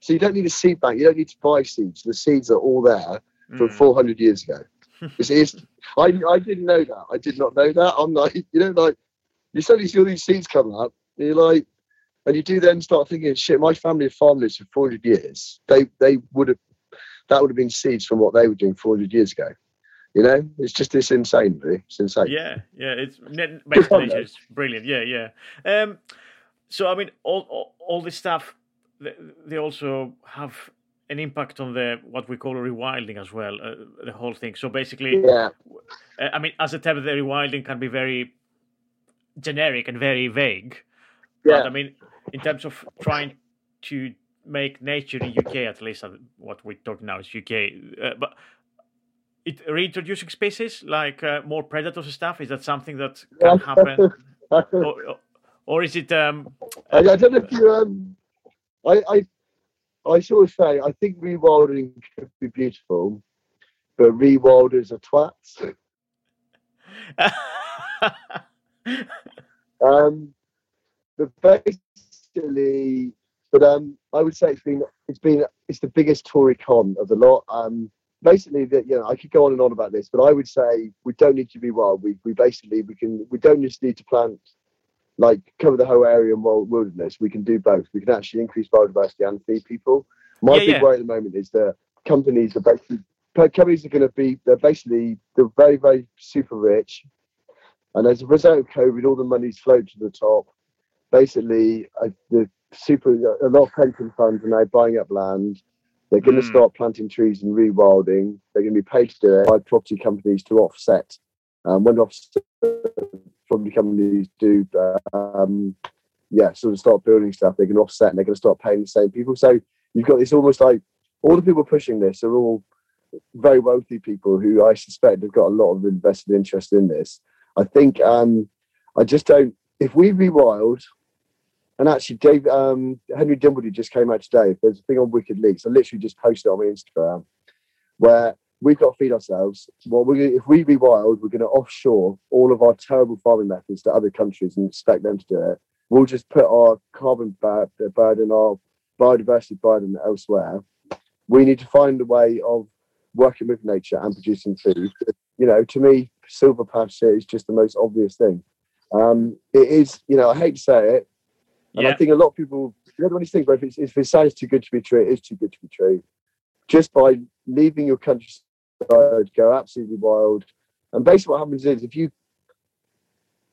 so you don't need a seed bank. You don't need to buy seeds. The seeds are all there from mm. 400 years ago. It's, it's, I, I didn't know that. I did not know that. I'm like, [LAUGHS] you know, like, you suddenly see all these seeds come up, and you're like, and you do then start thinking, shit, my family of farmers for 400 years, they, they would have, that would have been seeds from what they were doing 400 years ago. You know, it's just it's insane, really. It's insane. Yeah, yeah, it's basically it's brilliant. Yeah, yeah. Um, so I mean, all, all, all this stuff, they also have an impact on the what we call rewilding as well. Uh, the whole thing. So basically, yeah. I mean, as a term, the rewilding can be very generic and very vague. Yeah. But I mean, in terms of trying to make nature in UK, at least uh, what we're talking now is UK, uh, but it reintroducing species like uh, more predators and stuff. Is that something that can happen? [LAUGHS] or, or is it? Um, I, I don't know if you. Um, I, I I sort of say I think rewilding could be beautiful, but rewilders are twats. [LAUGHS] um, but basically, but um, I would say it's been it's been it's the biggest Tory con of the lot. Um, basically, that you know, I could go on and on about this, but I would say we don't need to be wild. We we basically we can we don't just need to plant like cover the whole area in wilderness. We can do both. We can actually increase biodiversity and feed people. My yeah, big yeah. worry at the moment is that companies are basically companies are going to be they're basically they're very very super rich, and as a result of COVID, all the money's flowed to the top. Basically, uh, the super a lot of pension funds are now buying up land. They're going mm. to start planting trees and rewilding. They're going to be paid to do it by property companies to offset. Um, when offset property companies do, um, yeah, sort of start building stuff, they can offset and they're going to start paying the same people. So you've got this almost like all the people pushing this are all very wealthy people who I suspect have got a lot of invested interest in this. I think um, I just don't. If we rewild, and actually, Dave um, Henry Dimbleby just came out today. There's a thing on Wicked Leeks. I literally just posted on my Instagram where we've got to feed ourselves. Well, we if we rewild, we're going to offshore all of our terrible farming methods to other countries and expect them to do it. We'll just put our carbon burden, our biodiversity burden elsewhere. we need to find a way of working with nature and producing food. You know, to me, silvopasture is just the most obvious thing. Um, it is, you know, I hate to say it, and Yeah. I think a lot of people, you know, when you think, but if, it's, if it sounds too good to be true, it is too good to be true. Just by leaving your countryside, go absolutely wild, and basically what happens is if you,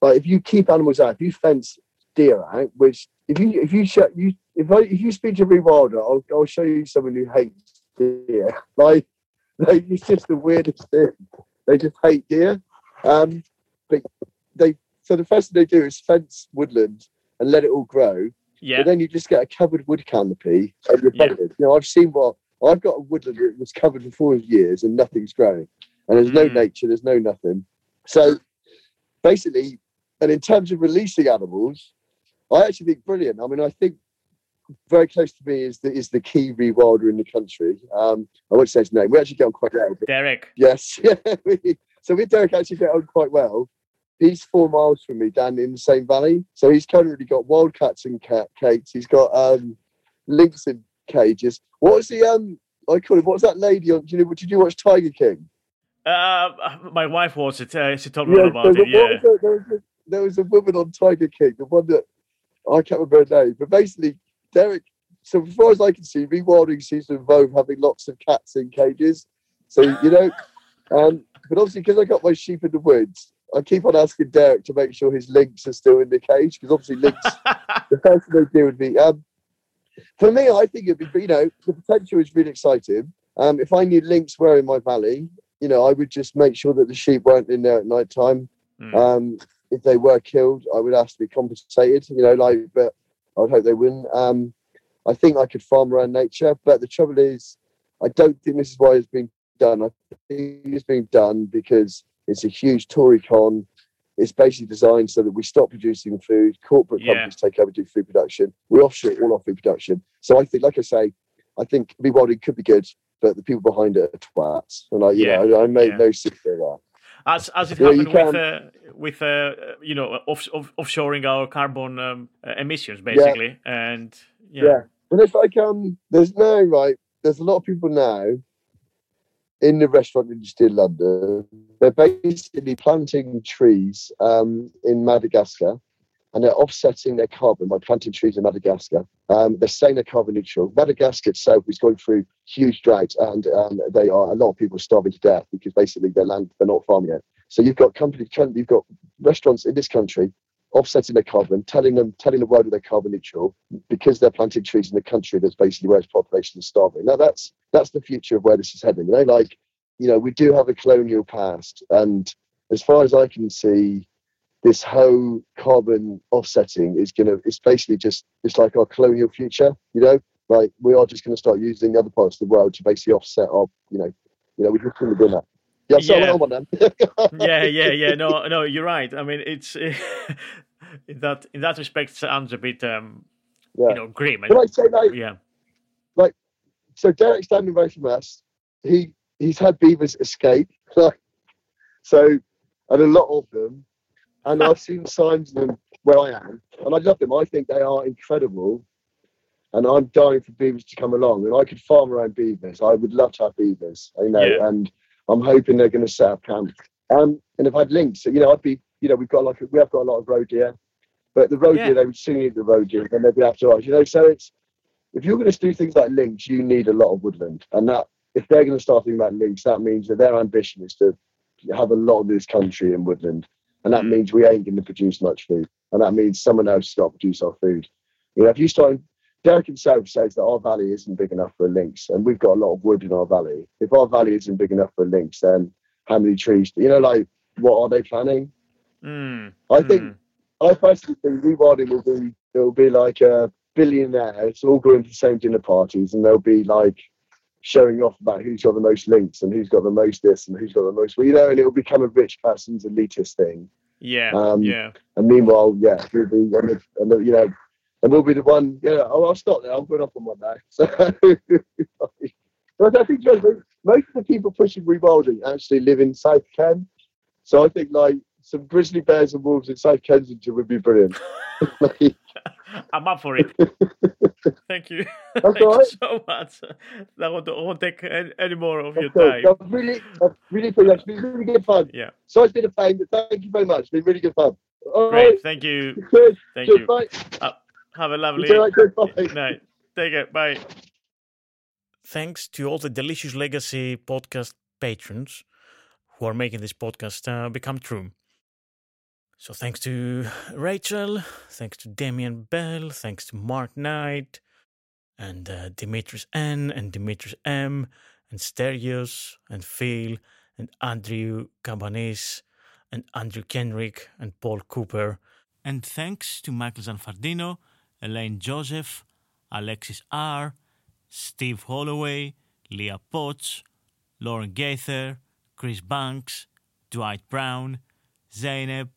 like, if you keep animals out, if you fence deer out, which if you if you show you if I if you speak to a rewilder, I'll I'll show you someone who hates deer. [LAUGHS] Like, like it's just the weirdest thing. They just hate deer. Um, but they so the first thing they do is fence woodland and let it all grow. Yeah. But then you just get a covered wood canopy and you're Yeah. You know, I've seen what I've got a woodland that was covered for four years and nothing's growing. And there's no Mm. nature, there's no nothing. So basically, and in terms of releasing animals, I actually think brilliant. I mean, I think very close to me is the is the key rewilder in the country. Um, I won't say his name. We actually get on quite well. Derek. Yes. [LAUGHS] So we Derek actually get on quite well. He's four miles from me down in the same valley. So he's currently got wildcats and cat cages. He's got um lynx in cages. What was the um I call it what was that lady on do you know did you watch Tiger King? Uh, my wife watched it. Uh, she told me so about it. what Yeah. was? There, was a, there was a woman on Tiger King, the one that I can't remember her name, but basically Derek. So as far as I can see, rewilding seems to involve having lots of cats in cages. So you know, um, but obviously because I got my sheep in the woods, I keep on asking Derek to make sure his lynx are still in the cage because obviously lynx the first thing they do would be um, for me. I think it'd be you know the potential is really exciting. Um, if I knew lynx were in my valley, you know, I would just make sure that the sheep weren't in there at night time. Mm. Um, if they were killed, I would ask to be compensated. You know, like, but I'd hope they wouldn't. Um, I think I could farm around nature, but the trouble is, I don't think this is why it's been done. I think it's being done because it's a huge Tory con. It's basically designed so that we stop producing food. Corporate Yeah. companies take over do food production. We offshore all our food production. So I think, like I say, I think rewilding could be good, but the people behind it are twats. And I, you Yeah, know, I made yeah. no secret of that. as as it Yeah, happened with can- uh, with uh, you know off, off, offshoring our carbon um, uh, emissions basically, and yeah, Yeah. But it's like um there's no right, there's a lot of people now in the restaurant industry in London. They're basically planting trees um in Madagascar and they're offsetting their carbon by planting trees in Madagascar. Um, they're saying they're carbon neutral. Madagascar itself is going through huge droughts, and um, they are a lot of people starving to death because basically their land they're not farming it. So you've got companies, you've got restaurants in this country offsetting their carbon, telling them, telling the world that they're carbon neutral because they're planting trees in the country that's basically where its population is starving. Now that's that's the future of where this is heading. You know, like you know, we do have a colonial past, and as far as I can see, this whole carbon offsetting is gonna it's basically just it's like our colonial future, you know? Like we are just gonna start using other parts of the world to basically offset our, you know, you know, we're just gonna do that. Yeah, so Yeah. Them. yeah, yeah, [LAUGHS] yeah. No, no, you're right. I mean, it's [LAUGHS] in that in that respect sounds a bit um, yeah. you know grim. But I say like yeah, so Derek's standing away from us. He he's had beavers escape, [LAUGHS] like so, and a lot of them. And I've seen signs of them where I am, and I love them. I think they are incredible, and I'm dying for beavers to come along. And I could farm around beavers. I would love to have beavers, you know. Yeah. And I'm hoping they're going to set up camp. Um, and if I had lynx, you know, I'd be, you know, we've got like we have got a lot of roe deer, but the roe Yeah. deer they would soon eat the roe deer, and they'd be after us, you know. So it's if you're going to do things like lynx, you need a lot of woodland, and that if they're going to start thinking about lynx, that means that their ambition is to have a lot of this country in woodland, and that Mm. means we ain't going to produce much food, and that means someone else has got to produce our food. You know, if you start, Derek himself says that our valley isn't big enough for lynx, and we've got a lot of wood in our valley. If our valley isn't big enough for lynx, then how many trees? You know, like what are they planning? Mm, I think mm. I personally think rewilding will be it'll be like a billionaire. It's all going to the same dinner parties and they'll be like showing off about who's got the most lynx and who's got the most this and who's got the most well, you know, and it'll become a rich person's elitist thing. yeah, um, yeah. And meanwhile, yeah, we'll be and, the, and the, you know, and we'll be the one. Yeah, oh, I'll stop there. I'm going off on one now. [LAUGHS] So, but I think most of the people pushing rewilding actually live in South Ken. So I think like some grizzly bears and wolves in South Kensington would be brilliant. [LAUGHS] [LAUGHS] I'm up for it. Thank you. That's Thank all right. you so much. I won't, I won't take any, any more of your Okay, time. I've really, really, it. it's been really good fun. Yeah, Sorry it's been a pain, but thank you very much. It's been really good fun. All great. right. Thank you. Thank Cheers, you. Bye. Uh, have a lovely Enjoy that [LAUGHS] night. Take it. Bye. Thanks to all the Delicious Legacy podcast patrons who are making this podcast uh, become true. So thanks to Rachel, thanks to Damien Bell, thanks to Mark Knight, and uh, Dimitris N, and Dimitris M, and Sterios, and Phil, and Andrew Cabanis, and Andrew Kenrick, and Paul Cooper. And thanks to Michael Zanfardino, Elaine Joseph, Alexis R., Steve Holloway, Leah Potts, Lauren Gaither, Chris Banks, Dwight Brown, Zeynep,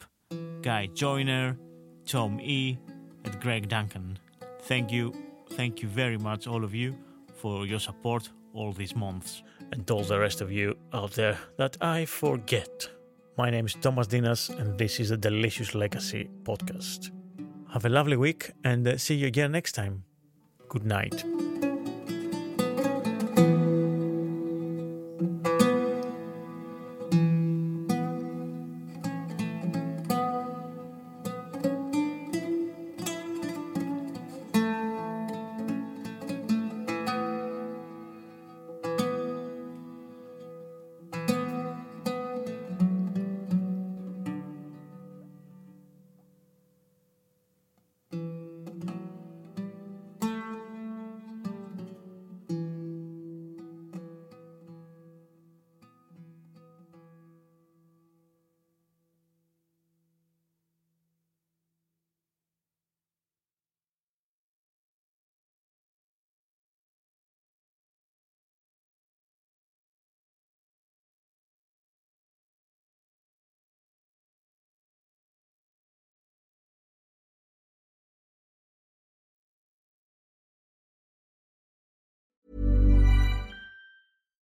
Guy Joyner, Tom E, and Greg Duncan. Thank you, thank you very much, all of you, for your support all these months. And all the rest of you out there that I forget. My name is Thomas Ntinas, and this is the Delicious Legacy podcast. Have a lovely week, and uh, see you again next time. Good night.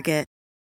Target.